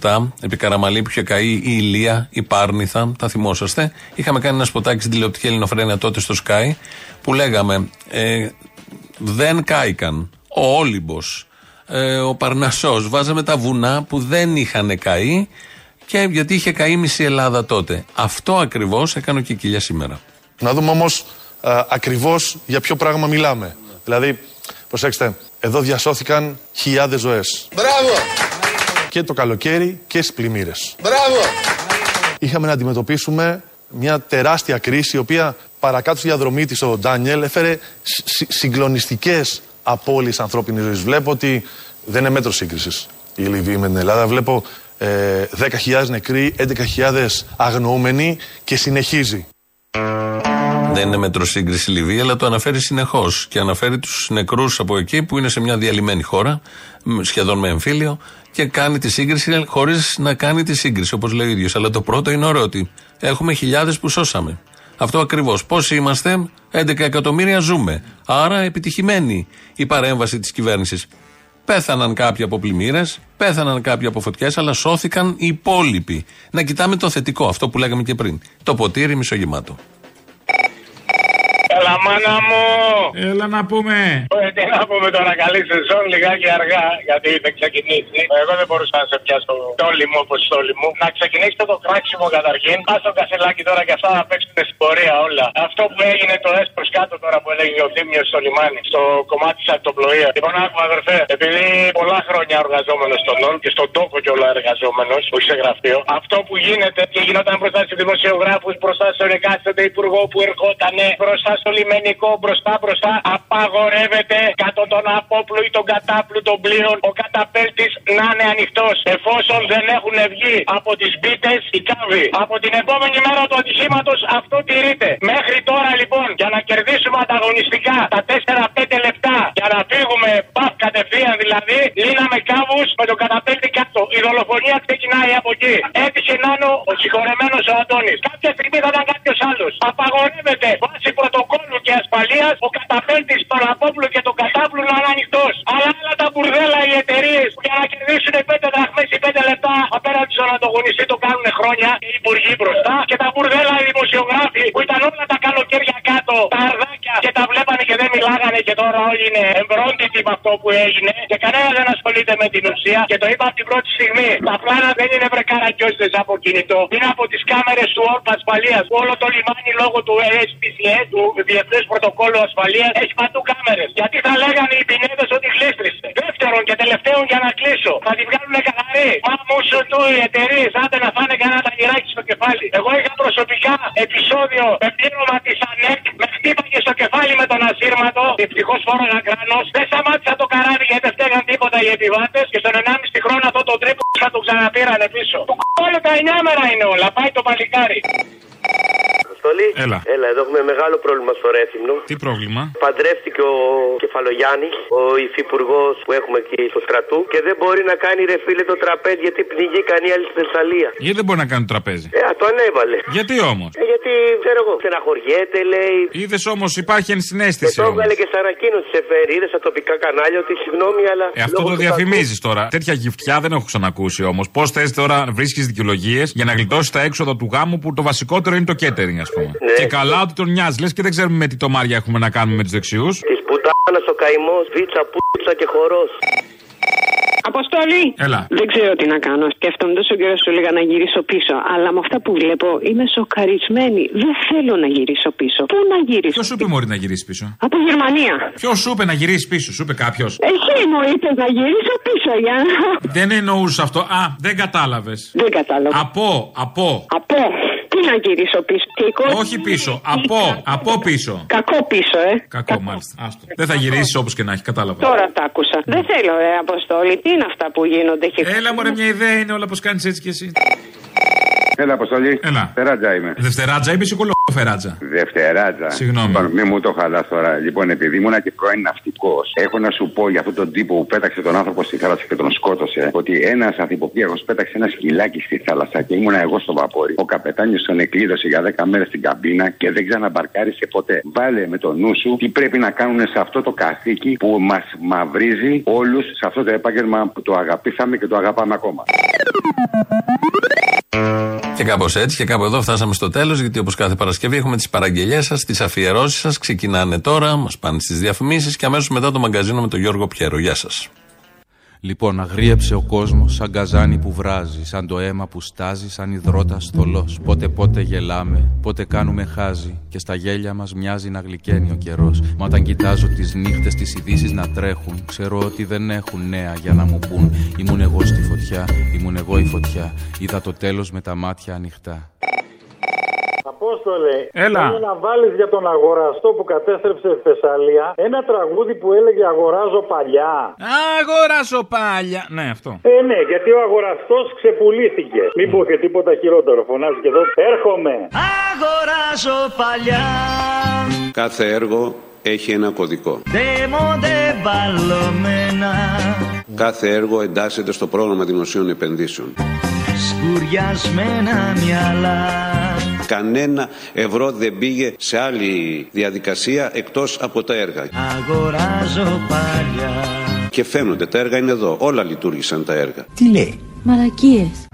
2007, επί Καραμαλή που είχε καεί η Ηλία, η Πάρνηθα, τα θυμόσαστε. Είχαμε κάνει ένα σποτάκι στην τηλεοπτική Ελληνοφρένια τότε στο Sky, που λέγαμε ε, δεν κάηκαν ο Όλυμπος, ε, ο Παρνασό. Βάζαμε τα βουνά που δεν είχαν καεί και γιατί είχε καεί μισή Ελλάδα τότε. Αυτό ακριβώς έκανε ο Κικίλια σήμερα. Να δούμε όμως ακριβώς για ποιο πράγμα μιλάμε. Δηλαδή, προσέξτε, εδώ διασώθηκαν χιλιάδες ζωές. Μπράβο! Και το καλοκαίρι και στις πλημμύρες. Μπράβο! Είχαμε να αντιμετωπίσουμε μια τεράστια κρίση, η οποία παρακάτω στη διαδρομή της ο Ντάνιελ έφερε συγκλονιστικές απώλειες ανθρώπινης ζωής. Βλέπω ότι δεν είναι μέτρο σύγκρισης η Λιβύη με την Ελλάδα. Βλέπω ε, 10.000 νεκροί, 11.000 αγνοούμενοι και συνεχίζει. Δεν είναι μέτρο σύγκριση Λιβύη, αλλά το αναφέρει συνεχώς. Και αναφέρει τους νεκρούς από εκεί που είναι σε μια διαλυμένη χώρα, σχεδόν με εμφύλιο, και κάνει τη σύγκριση χωρίς να κάνει τη σύγκριση, όπως λέει ο ίδιος. Αλλά το πρώτο είναι ωραίο ότι έχουμε χιλιάδες που σώσαμε. Αυτό ακριβώς. Πόσοι είμαστε, 11 εκατομμύρια ζούμε. Άρα επιτυχημένη η παρέμβαση της κυβέρνησης. Πέθαναν κάποιοι από πλημμύρες, πέθαναν κάποιοι από φωτιές, αλλά σώθηκαν οι υπόλοιποι. Να κοιτάμε το θετικό, αυτό που λέγαμε και πριν. Το ποτήρι μισογεμάτο. Έλα, μάνα μου! Έλα να πούμε! Ε, τι να πούμε τώρα, καλή σεζόν, λιγάκι αργά, γιατί δεν ξεκινήσει. Εγώ δεν μπορούσα να σε πιάσω το λοιμό όπως το λοιμό. Να ξεκινήσετε το κράξιμο καταρχήν. Πας το κασελάκι τώρα και αυτά να παίξουν στην πορεία όλα. Αυτό που έγινε το έσπρο κάτω τώρα που έλεγε ο Θήμιος στο λιμάνι, στο κομμάτι της ακτοπλοείας. Λοιπόν, άκουγα αδερφέ, επειδή πολλά χρόνια εργαζόμενο στον ΝΟΛ και στον τόκο κιόλα εργαζόμενος, όχι σε γραφείο, αυτό που γίνεται και γινόταν μπροστά στους δημοσιογράφους, μπροστά στον εκάστοτε υπουργό που ερχότανε, μπροστά στο λιμενικό μπροστά μπροστά απαγορεύεται κάτω τον απόπλου ή τον κατάπλου των πλοίων ο καταπέλτη να είναι ανοιχτός. Εφόσον δεν έχουν βγει από τις μπίτες οι κάβοι. Από την επόμενη μέρα του ατυχήματος αυτό τηρείται. Μέχρι τώρα λοιπόν για να κερδίσουμε ανταγωνιστικά τα 4-5 λεπτά για να φύγουμε παφ κατευθείαν δηλαδή, λύναμε κάβους με τον καταπέλτη κάτω. Η δολοφονία ξεκινάει από εκεί. Έτυχε να είναι ο συγχωρεμένος ο Αντώνης. Κάποια στιγμή θα ήταν κάποιος άλλος. Απαγορεύεται βάσει πρωτοκόλλου και ασφαλείας ο καταπέλτη των Απόπλου και τον Κατάπλου να είναι ανοιχτός. Αλλά άλλα τα μπουρδέλα οι εταιρείες που για να κερδίσουν 5 δραχμές ή 5 λεπτά απέναντι στον ανταγωνιστή το κάνουν χρόνια οι υπουργοί μπροστά και τα μπουρδέλα οι δημοσιογράφοι που ήταν όλα τα καλοκαίρια κάτω, τα αρδάκια και τα βλέπανε και δεν μιλάγανε και τώρα όλοι είναι εμπρόντιτοι με αυτό που έγινε και κανένας δεν ασχολείται με την ουσία και το είπα από την πρώτη στιγμή. Τα πλάνα δεν είναι βρεκαρακιώστε από κινητό, είναι από τις κάμερες του όρπ ασφαλείας που όλο το λιμάνι λόγω του SPCS, του Διεθνέ Πρωτοκόλλου Ασφαλείας, έχει παντού κάμερες. Γιατί θα λέγανε οι πινέδες ότι γλίστρισε. Δεύτερον και τελευταίον για να κλείσω, θα τη βγάλουν καθαρή. Μα μου σου του οι εταιρείες, άντε να φάνε κανένα ταγυράκι στο κεφάλι. Εγώ είχα προσωπικά επεισόδιο με πλήρωμα της ΑΝΕΚ, με χτύπαγε στο κεφάλι με τον ασύρματο. Ευτυχώς φόραγα κράνος. Δεν σταμάτησα το καράβι γιατί δεν έκαναν τίποτα οι επιβάτες και στον 1,5 χρόνο αυτό το τρίπο θα το ξαναπήρανε πίσω. Του κόλλο τα 9 μέρα είναι όλα. Πάει το παλικάρι. Αποστολή. Έλα. Έλα, εδώ έχουμε μεγάλο πρόβλημα στο Ρέθυμνο. Τι πρόβλημα; Παντρεύτηκε ο Κεφαλογιάννη, ο υφυπουργός που έχουμε εκεί στο στρατού και δεν μπορεί να κάνει ρε φίλε το τραπέζι γιατί πνιγεί κανεί άλλη στη Θεσσαλία. Γιατί δεν μπορεί να κάνει το τραπέζι; Ε, α, το ανέβαλε. Γιατί όμως; Ε, γιατί ξέρω εγώ, στεναχωριέται λέει. Είδες όμως υπάρχει Και ενσυναίσθηση το όμως. έβγαλε και σε ανακοίνωση σε φέρει. Είδε στα τοπικά κανάλια ότι συγγνώμη, αλλά. Ε, αυτό λόγω το του διαφημίζεις τώρα. Τέτοια γυφτιά δεν έχω ξανακούσει όμως. Πώς θες τώρα να βρίσκεις δικαιολογίες για να γλιτώσεις τα έξοδα του γάμου που το βασικότερο είναι το catering, ας πούμε. Ναι. Και καλά ότι τον νοιάζεις. Λες και δεν ξέρουμε με τι τομάρια έχουμε να κάνουμε με τους δεξιούς. Της πουτάνα ο καημός, βίτσα, πούτσα και χορός. Αποστολή! Έλα. Δεν ξέρω τι να κάνω. Σκέφτομαι τόσο καιρό σου λέγα να γυρίσω πίσω. Αλλά με αυτά που βλέπω είμαι σοκαρισμένη. Δεν θέλω να γυρίσω πίσω. Πού να γυρίσω. Ποιος σου είπε Μωρή να γυρίσεις πίσω; Από Γερμανία. Ποιος σου είπε να γυρίσεις πίσω, σου είπε κάποιος; Εσύ μου είπες να γυρίσω πίσω για να. Δεν εννοούσε αυτό. Α, δεν κατάλαβες. Δεν κατάλαβα. Από, από. Από. Τι να γυρίσω πίσω. Και η κόρη Όχι μου πίσω, είναι από, δίκα. από πίσω. Κακό πίσω, ε. Κακό, μάλιστα. Άστο. Δεν θα γυρίσει όπως και να έχει, κατάλαβα. Τώρα τα άκουσα. Δεν θέλω, ρε Αποστόλη. Τι είναι αυτά που γίνονται εκεί. Έλα, μωρέ, μια ιδέα είναι όλα πώ κάνεις έτσι κι εσύ. Έλα, Αποστολή. Έλα. Τεράτζα είμαι. Δευτεράτζα είπες ή κολοφεράτζα. Δευτεράτζα. Συγγνώμη. Λοιπόν, μην μου το χαλάς τώρα. Λοιπόν, επειδή ήμουν και πρώην ναυτικός, έχω να σου πω για αυτόν τον τύπο που πέταξε τον άνθρωπο στη θάλασσα και τον σκότωσε, ότι ένας ανθυποπίαγο πέταξε ένα σκυλάκι στη θάλασσα και ήμουνα εγώ στο βαπόρι. Ο καπετάνιος τον εκλείδωσε για 10 μέρες στην καμπίνα και δεν ξαναμπαρκάρισε ποτέ. Βάλε με το νου σου τι πρέπει να κάνουν σε αυτό το καθήκη που μας μαυρίζει όλους σε αυτό το επάγγελμα που το αγαπήσαμε και το αγαπάμε ακόμα. Και κάπως έτσι και κάπου εδώ φτάσαμε στο τέλος, γιατί όπως κάθε Παρασκευή έχουμε τις παραγγελίε σας, τις αφιερώσεις σας. Ξεκινάνε τώρα, μας πάνε στις διαφημίσεις και αμέσως μετά το μαγκαζίνο με τον Γιώργο Πιέρο. Γεια σας. Λοιπόν, αγρίεψε ο κόσμος σαν καζάνι που βράζει, σαν το αίμα που στάζει, σαν υδρότα θολό. Πότε πότε γελάμε, πότε κάνουμε χάζι, και στα γέλια μας μοιάζει να γλυκαίνει ο καιρός. Μα όταν κοιτάζω τις νύχτες, τις ειδήσεις να τρέχουν, ξέρω ότι δεν έχουν νέα για να μου πούν. Ήμουν εγώ στη φωτιά, ήμουν εγώ η φωτιά. Είδα το τέλος με τα μάτια ανοιχτά. Απόστολε, Έλα. θέλω να βάλεις για τον αγοραστό που κατέστρεψε η Θεσσαλία ένα τραγούδι που έλεγε Αγοράζω παλιά. Αγοράζω πάλια. Ναι, αυτό. Ε, ναι, γιατί ο αγοραστός ξεπουλήθηκε. Μην πω και τίποτα χειρότερο. Φωνάζει και εδώ. Έρχομαι. Αγοράζω παλιά Κάθε έργο έχει ένα κωδικό. Δέμονται μπαλωμένα Κάθε έργο εντάσσεται στο πρόγραμμα δημοσίων επενδύσεων. Σκουριασμένα μυαλά Κανένα ευρώ δεν πήγε σε άλλη διαδικασία εκτός από τα έργα. Αγοράζω παλιά Και φαίνονται, τα έργα είναι εδώ. Όλα λειτουργήσαν τα έργα. Τι λέει; Μαλακίες.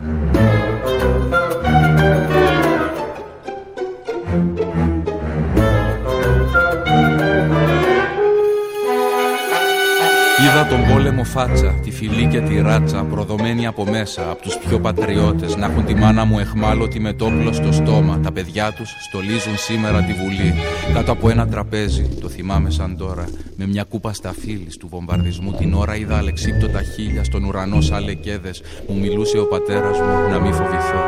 Φάτσα, τη φυλή και τη ράτσα, προδομένη από μέσα, από τους πιο πατριώτες, να έχουν τη μάνα μου εχμάλωτη με το όπλο στο στόμα. Τα παιδιά τους στολίζουν σήμερα τη Βουλή, κάτω από ένα τραπέζι, το θυμάμαι σαν τώρα, με μια κούπα σταφύλης του βομβαρδισμού. Την ώρα είδα αλεξίπτωτα χίλια στον ουρανό σαν λεκέδες, μου μιλούσε ο πατέρας μου να μην φοβηθώ.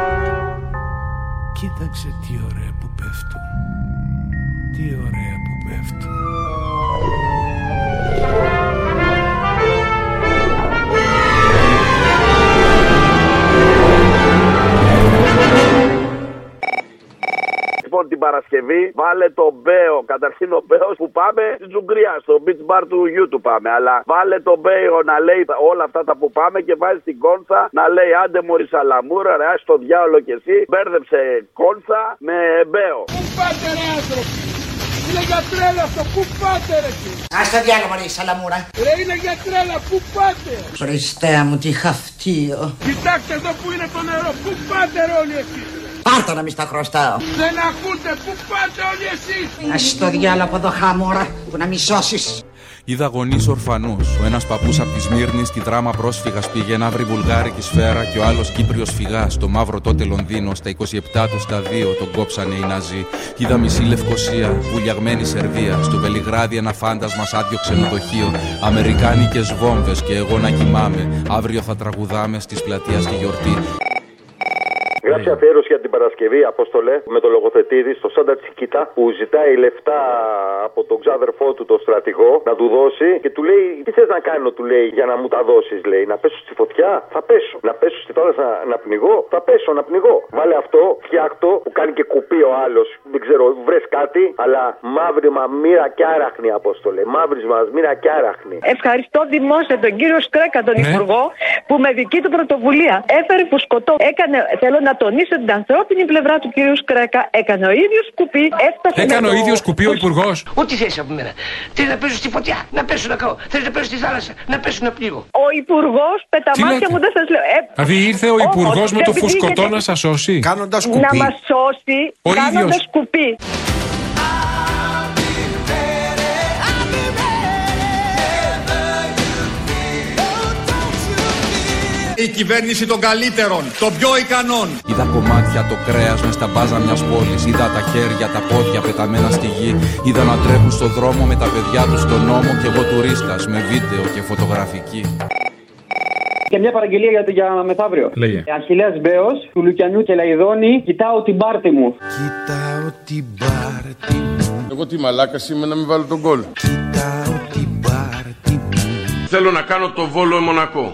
Κοίταξε τι ωραία που πέφτουν Τι ωραία που πέφτουν την Παρασκευή βάλε τον Μπέο. Καταρχήν ο Μπέος που πάμε στην Τσουγκριά, στο beach bar του γιου του πάμε. Αλλά βάλε τον Μπέο να λέει όλα αυτά τα που πάμε και βάζει την κόνσα να λέει άντε μωρή σαλαμούρα, ρε, άσ' το διάολο κι εσύ. Μπέρδεψε κόνσα με Μπέο. Πού πάτε ρε άνθρωποι; Είναι για τρέλα αυτό. Πού πάτε ρε εσύ; Άσ' το διάολο ρε σαλαμούρα. Ρε είναι για τρέλα. Πού πάτε; Χριστέ μου τι χαυτίο. Κοιτάξτε εδώ που είναι το νερό. Πού πάτε ρε όλοι εσείς; Πάρτα να μη στα χρωστάω. Δεν ακούτε. Πού πάτε όλοι εσείς. Ας το διάλογο από εδώ χάμωρα που να μη σώσεις. Είδα γονείς ορφανούς. Ο ένας παππούς από τη Σμύρνη στη δράμα πρόσφυγας πήγε να βρει βουλγάρικη σφαίρα και ο άλλος Κύπριος φυγά στο μαύρο τότε Λονδίνο. Στα 27 του στα 2 τον κόψανε οι Ναζί. Είδα μισή Λευκοσία, βουλιαγμένη Σερβία. Στο Βελιγράδι ένα φάντασμα σαν άδειο ξενοδοχείο. Αμερικάνικες βόμβες και εγώ να κοιμάμαι. Αύριο θα τραγουδάμε στις πλατεία στη γιορτή. Γράψε αφιέρωση για την Παρασκευή, Απόστολε, με το λογοθετήδη στο Σάντα Τσικίτα που ζητάει λεφτά από τον ξάδερφό του, τον στρατηγό, να του δώσει και του λέει: Τι θες να κάνω, του λέει, για να μου τα δώσεις, λέει. Να πέσω στη φωτιά, θα πέσω. Να πέσω στη θάλασσα να πνιγώ, θα πέσω να πνιγώ. Βάλε αυτό, φτιάχτο, που κάνει και κουπί ο άλλος. Δεν ξέρω, βρες κάτι, αλλά μαύρημα μοίρα και άραχνη, Απόστολε. Μαύρισμα μοίρα και άραχνη. Ευχαριστώ δημόσια τον κύριο Σκρέκα, τον Υπουργό, που με δική του πρωτοβουλία έφερε που σκοτώ. Έκανε, θέλω να τονίσω την ανθρώπινη πλευρά του κύριου Σκρέκα. Έκανε ο ίδιος κουπί, έφτασε. Έκανε με ο το- ίδιος κουπί ο υπουργός. Ό,τι θες από μένα. Θέλει να πέσω στη φωτιά, να πέσω να καώ. Θέλει να πέσω στη θάλασσα, να πέσω να πνίγω. Ο υπουργός, με τα Τι μάτια λέτε; μου δεν σας λέω. Ε, Δηλαδή ήρθε ο όμως, υπουργός με το επειδή φουσκωτό έχετε- να σας σώσει. Κάνοντας Να μας σώσει Ο κάνοντας ίδιος. Η κυβέρνηση των καλύτερων, των πιο ικανών. Είδα κομμάτια το κρέας μες στα μπάζα μιας πόλης. Είδα τα χέρια, τα πόδια πεταμένα στη γη. Είδα να τρέχουν στο δρόμο με τα παιδιά τους στον νόμο και εγώ τουρίστας με βίντεο και φωτογραφική. Και μια παραγγελία για, για μεθαύριο. Λέγε. Αχιλέας Μπέος, του Λουκιανού και Λαϊδόνη, κοιτάω την πάρτη μου. Κοιτάω την πάρτη μου. Εγώ τι μαλάκα είμαι να μην βάλω τον κόλ. Κοιτάω την πάρτη μου. Θέλω να κάνω το Βόλο Μονακό.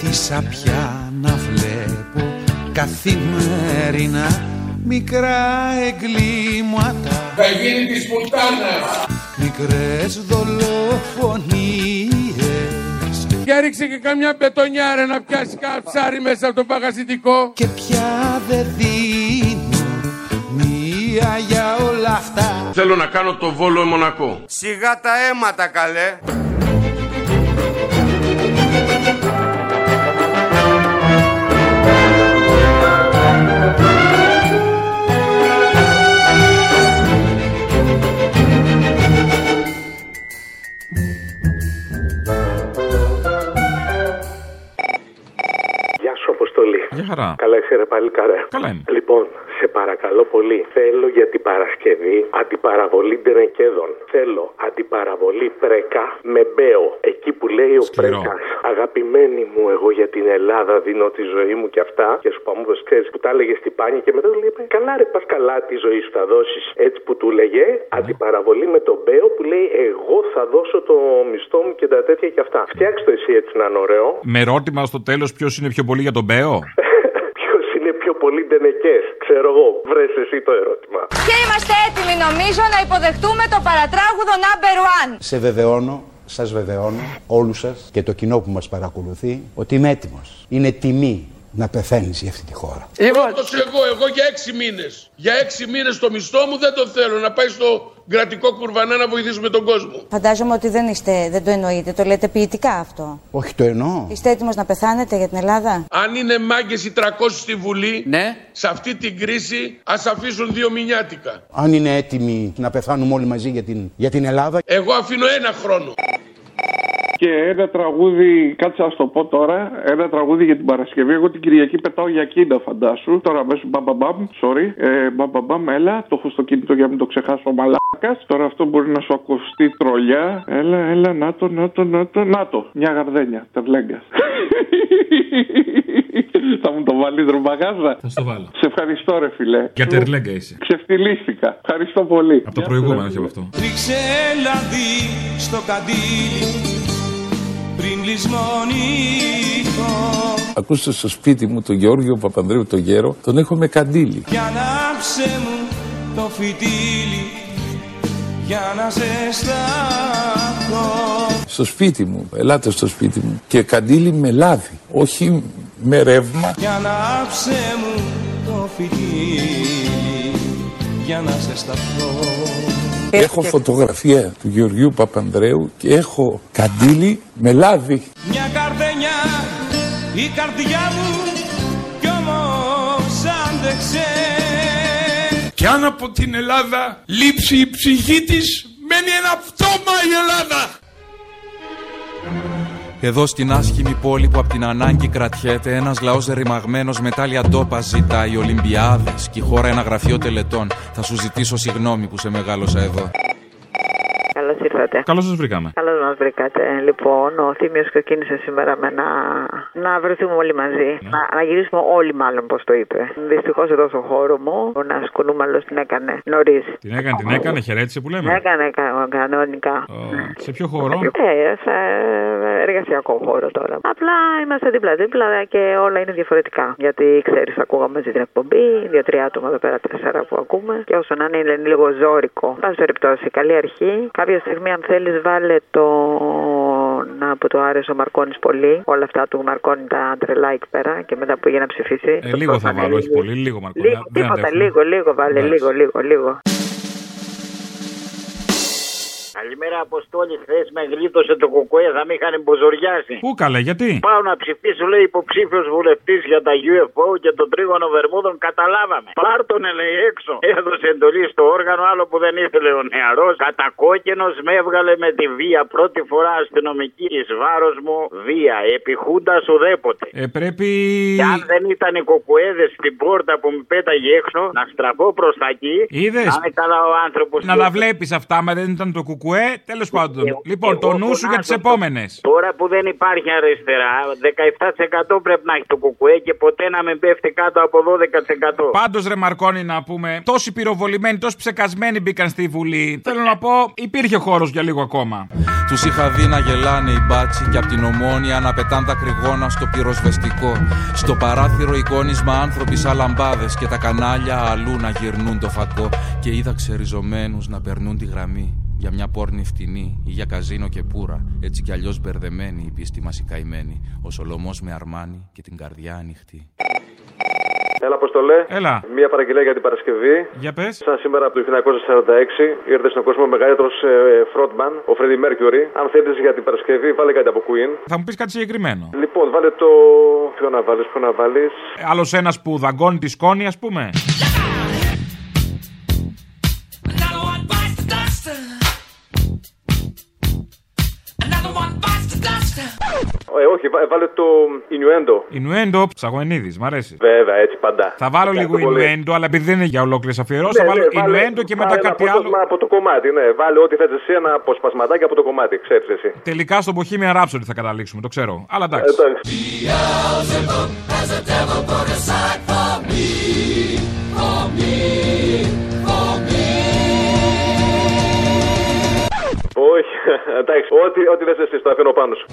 Συνήθισα πια να βλέπω καθημερινά μικρά εγκλήματα. Θα γίνει της πουτάνας. Μικρές δολοφονίες. Και ρίξε και καμιά μπετονιάρα να πιάσει κάνα ψάρι μέσα από το παγασιτικό. Και πια δεν δίνω μία για όλα αυτά. Θέλω να κάνω το Βόλο Μονακό. Σιγά τα αίματα καλέ. Αποστολή. Για χαρά. Καλά, είσαι ρε πάλι καρέ. Καλά είμαι. Λοιπόν, σε παρακαλώ πολύ. Θέλω για την Παρασκευή αντιπαραβολή ντενεκέδων. Θέλω αντιπαραβολή πρέκα με μπέο. Εκεί που λέει ο Σκληρό. πρέκας. Αγαπημένη μου, εγώ για την Ελλάδα δίνω τη ζωή μου και αυτά. Και σου πάμε, ξέρεις που τα έλεγε στην πάνια και μετά του λέει Καλά, ρε, πα καλά τη ζωή σου θα δώσεις. Έτσι που του λέγε αντιπαραβολή με τον μπέο που λέει Εγώ θα δώσω το μισθό μου και τα τέτοια και αυτά. Φτιάξτε το εσύ έτσι να είναι ωραίο. Με ερώτημα στο τέλος ποιος είναι πιο πολύ για τον Μπέο; (laughs) Ποιο είναι πιο πολύ ντενεκές, ξέρω εγώ. Βρες εσύ το ερώτημα. Και είμαστε έτοιμοι νομίζω να υποδεχτούμε το παρατράγουδο number one. Σε βεβαιώνω, σας βεβαιώνω όλους σας και το κοινό που μας παρακολουθεί ότι είμαι έτοιμος. Είναι τιμή να πεθαίνεις για αυτή τη χώρα. Πρώτος εγώ, εγώ για έξι μήνες. Για έξι μήνες το μισθό μου δεν το θέλω. Να πάει στο κρατικό κουρβανά να βοηθήσουμε τον κόσμο. Φαντάζομαι ότι δεν, είστε, δεν το εννοείτε, το λέτε ποιητικά αυτό. Όχι το εννοώ. Είστε έτοιμος να πεθάνετε για την Ελλάδα; Αν είναι μάγκες οι 300 στη Βουλή, ναι. σε αυτή την κρίση ας αφήσουν δύο μηνιάτικα. Αν είναι έτοιμοι να πεθάνουμε όλοι μαζί για την, για την Ελλάδα. Εγώ αφήνω ένα χρόνο. Και ένα τραγούδι, κάτσε να το πω τώρα, ένα τραγούδι για την Παρασκευή. Εγώ την Κυριακή πετάω για κίντα, φαντάσου. Τώρα αμέσως μπαμπαμπαμ, sorry. Ε, μπαμπαμπαμ, έλα, το έχω στο κινητό για να μην το ξεχάσω ο μαλάκας. Τώρα αυτό μπορεί να σου ακουστεί τρολιά. Έλα, έλα, να το, να το, να το, να το. Μια γαρδένια, τερλέγκα. (laughs) Θα μου το βάλεις δρομπαγάζα. Θα στο βάλω. Σε ευχαριστώ, ρε φιλέ. Για τερλέγκα είσαι. Ξεφτυλίστηκα. Ευχαριστώ πολύ. Από το προηγούμενο, όχι από αυτό. Ρίξε λαδί στο καντήλι πριν λησμονηθώ Ακούστε στο σπίτι μου τον Γεώργιο Παπανδρέου τον γέρο, τον έχω με καντήλι. Για ανάψε μου το φυτίλι για να ζεσταθώ Στο σπίτι μου, ελάτε στο σπίτι μου. Και καντήλι με λάδι, όχι με ρεύμα. Για ανάψε μου το φυτίλι για να ζεσταθώ Έχω φωτογραφία του Γεωργίου Παπανδρέου και έχω καντήλι με λάδι. Μια καρδενιά η καρδιά μου κι όμως άντεξε Κι αν από την Ελλάδα λείψει η ψυχή της, μένει ένα πτώμα η Ελλάδα. Εδώ στην άσχημη πόλη που απ' την ανάγκη κρατιέται ένας λαός ρημαγμένος με τάλια ντόπα ζητάει Ολυμπιάδες και η χώρα ένα γραφείο τελετών. Θα σου ζητήσω συγγνώμη που σε μεγάλωσα εδώ. Καλώς ήρθατε. Καλώς σας βρήκαμε. Καλώς μας μα βρήκατε. Λοιπόν, ο Θήμιος ξεκίνησε σήμερα με να, να βρεθούμε όλοι μαζί. Να, να γυρίσουμε όλοι, μάλλον, πώς το είπε. Δυστυχώς εδώ στο χώρο μου, ο Νας Κουνούμαλο την έκανε νωρίς. Την έκανε, την έκανε, χαιρέτησε που λέμε. Έκανε κα- κανονικά. Σε ποιο χώρο; Ε, σε εργασιακό χώρο τώρα. Απλά είμαστε δίπλα-δίπλα και όλα είναι διαφορετικά. Γιατί ξέρεις, ακούγαμε μαζί την εκπομπή, δύο-τρία άτομα εδώ πέρα, τέσσερα που ακούμε. Και όσο να είναι, είναι λίγο ζώρικο. Πάση περιπτώσει, καλή αρχή. Κάποια στιγμή, αν θέλεις, βάλε τον από το Άρεσο Μαρκώνης πολύ. Όλα αυτά του Μαρκώνη τα τρελά εκεί πέρα και μετά που πήγε να ψηφίσει. Ε, λίγο θα βάλω, όχι πολύ, λίγο Μαρκώνη. Λίγο, Δεν τίποτα, αντέχουμε. λίγο, λίγο, βάλε, Εντάξει. λίγο, λίγο, λίγο. Καλημέρα, Αποστόλη. Χθες με γλίτωσε το κουκουέ, θα με είχαν μποζοριάσει. Πού καλέ, γιατί; Πάω να ψηφίσω, λέει υποψήφιος βουλευτής για τα UFO και τον τρίγωνο Βερμούδων. Καταλάβαμε. Πάρτονε, λέει έξω. Έδωσε εντολή στο όργανο, άλλο που δεν ήθελε ο νεαρός. Κατακόκκινος με έβγαλε με τη βία. Πρώτη φορά αστυνομική εις βάρος μου βία. Επιχούντα ουδέποτε. Ε, πρέπει. Και αν δεν ήταν οι κοκουέδε στην πόρτα που με πέταγε έξω, να στραφώ προς τα εκεί. Είδες; Να είναι καλά ο άνθρωπος. Να τα βλέπεις αυτά, μα δεν ήταν το κουκουέ. Τέλος πάντων. Λοιπόν, το νου σου για τις επόμενες. Τώρα που δεν υπάρχει αριστερά, 17% πρέπει να έχει το κουκουέ και ποτέ να μην πέφτει κάτω από 12%. Πάντως, ρε Μαρκόνη, να πούμε, τόσοι πυροβολημένοι, τόσοι ψεκασμένοι μπήκαν στη Βουλή. Θέλω να πω, υπήρχε χώρος για λίγο ακόμα. Τους είχα δει να γελάνε οι μπάτσι και απ' την ομόνια να πετάν τα κρυγόνα στο πυροσβεστικό. Στο παράθυρο εικόνισμα άνθρωποι σαν λαμπάδες και τα κανάλια αλλού να γυρνούν το φακό. Και είδα ξεριζωμένους να περνούν τη γραμμή για μια πόρνη φτηνή ή για καζίνο και πουρα. Έτσι κι αλλιώς μπερδεμένη η πίστη μας η καημένη. Ο Σολομός με αρμάνι και την καρδιά ανοιχτή. Έλα, Αποστολέ. Έλα. Μία παραγγελία για την Παρασκευή. Για πες. Σαν σήμερα από το 1946 ήρθε στον κόσμο ο μεγαλύτερος frontman, ο Freddie Mercury. Αν θέλεις για την Παρασκευή, βάλε κάτι από Queen. Θα μου πεις κάτι συγκεκριμένο. Λοιπόν, βάλε το. Ποιο να βάλεις, ποιο να βάλεις. Άλλος ένας που δαγκώνει τη σκόνη, ας πούμε. Ε, όχι, βά- βάλε το Innuendo. Ινουέντο, ψαγωνίδη, μ' αρέσει. Βέβαια, έτσι παντά. Θα βάλω λίγο Ευχαριστώ πολύ. Ινουέντο, αλλά επειδή δεν είναι για ολόκληρε αφιερώσει, Ναι, θα βάλω ναι, βάλε- Ινουέντο και μετά βάλε ένα κάτι άλλο. απόσπασμα από το κομμάτι, ναι. Βάλε ό,τι θες εσύ, ένα αποσπασματάκι από το κομμάτι, ξέρει εσύ. Τελικά στο Bohemian Rhapsody θα καταλήξουμε, το ξέρω. Αλλά εντάξει. Εντάξει. (laughs) εντάξει, ό,τι, ό,τι λες εσύ, το αφήνω πάνω σου.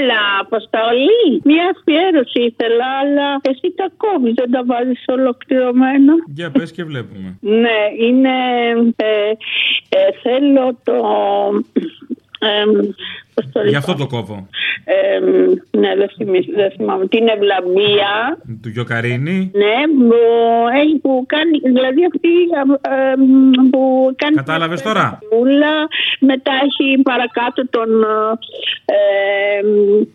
Έλα, Αποστολή. Μια αφιέρωση ήθελα, αλλά εσύ τα κόβεις, δεν τα βάζεις ολοκληρωμένα. Για πες και βλέπουμε. Ναι, είναι. Ε, ε, θέλω το. εμ, πώς το Γι' λέω. αυτό το κόβω. Εμ, ναι, δεν, θυμί- δεν θυμάμαι. Την ευλαμπία. Του Γιοκαρίνη. Ναι, που, έχει, που κάνει, δηλαδή αυτή ε, εμ, που κάνει. Κατάλαβες τώρα; Ούλα, μετά έχει παρακάτω τον, ε, ε,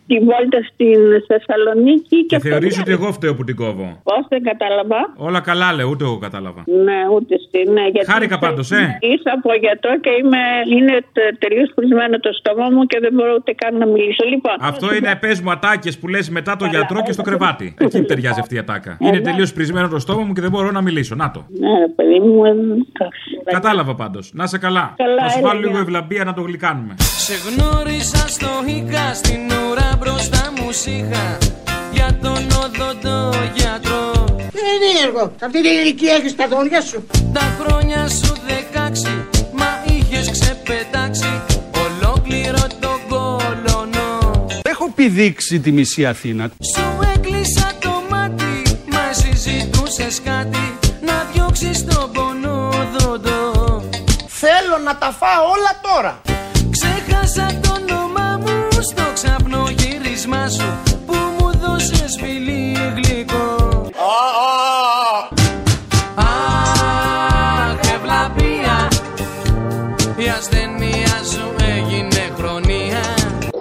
τη βόλτα στην Θεσσαλονίκη. Και αυτό θεωρείς που- ότι εγώ φταίω που την κόβω; Πώς δεν κατάλαβα. Όλα καλά λέω, ούτε εγώ κατάλαβα. Ναι, ούτε στη. Ναι, γιατί Χάρηκα πάντως, ε. Ήρθα από γιατρό και είμαι, είναι τελείως χρησμένο το στόμα μου και δεν μπορώ ούτε καν να μιλήσω. Λοιπόν, Αυτό είναι πες μου ατάκες που λες μετά το γιατρό και στο κρεβάτι. Εκεί ταιριάζει αυτή η ατάκα. Είναι τελείως πρισμένο το στόμα μου και δεν μπορώ να μιλήσω. Να το. Ναι, ρε παιδί μου. ε, Κατάλαβα πάντως. Να σε καλά. Καλά, Θα σου έλα, βάλω γεια. λίγο ευλαμπία να το γλυκάνουμε. Σε γνώρισα στο Ίκα, στην ώρα μπροστά μου σείχα Για τον οδοντό γιατρό Δεν είναι έργο. Σε αυτή την ηλικία έχεις τα δόντια σου. Τα χρόνια σου δεκάξι, μα είχες ξεπετάξει πηδήξει τη μισή Αθήνα. Σου έκλεισα το μάτι, μα συζητούσε κάτι, να διώξεις τον πονόδοντο. Θέλω να τα φάω όλα τώρα. Ξέχασα το όνομά μου στο ξαπνό γύρισμά σου, που μου δώσες φιλί γλυκό.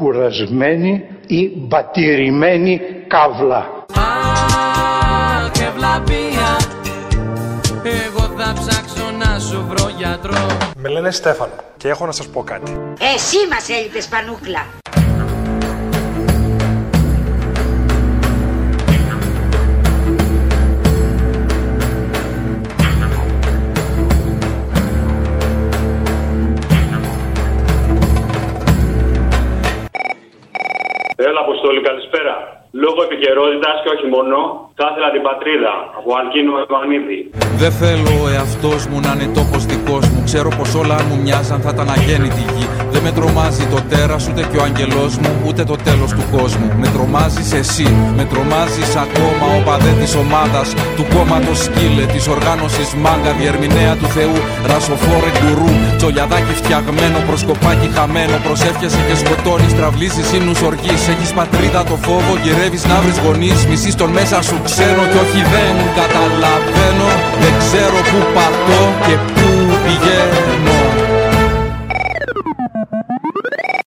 κουρασμένη ή μπατηρημένη καύλα. Αχ, και βλαπεία Εγώ θα ψάξω να σου βρω γιατρό Με λένε Στέφανο και έχω να σας πω κάτι. Εσύ μας έλειπες πανούκλα. Έλα, Αποστόλη, καλησπέρα. Λόγω επικαιρότητας και όχι μόνο, θα ήθελα την πατρίδα από Αλκίνο Ευανίδη. Δεν θέλω ο εαυτός μου να είναι τόπος δικός μου. Ξέρω πως όλα αν μου μοιάζαν θα ήταν αγέννητη γη. Δεν με τρομάζει το τέρας ούτε και ο αγγελό μου, ούτε το τέλος του κόσμου. Με τρομάζεις εσύ, με τρομάζεις ακόμα ο παδέ της ομάδας, του κόμματος σκύλε, της οργάνωσης μάγκα, διερμηνέα του Θεού, ρασοφόρε γκουρού. Τσολιαδάκι φτιαγμένο, προσκοπάκι χαμένο. Προσεύχεσαι και σκοτώνεις, τραυλίζεις ίνου οργής. Έχεις πατρίδα το φόβο, γυρεύεις να βρεις γονείς. Μισή τον μέσα σου ξένο κι όχι δεν καταλαβαίνω. Δεν ξέρω που πατώ και πού πηγαίνω.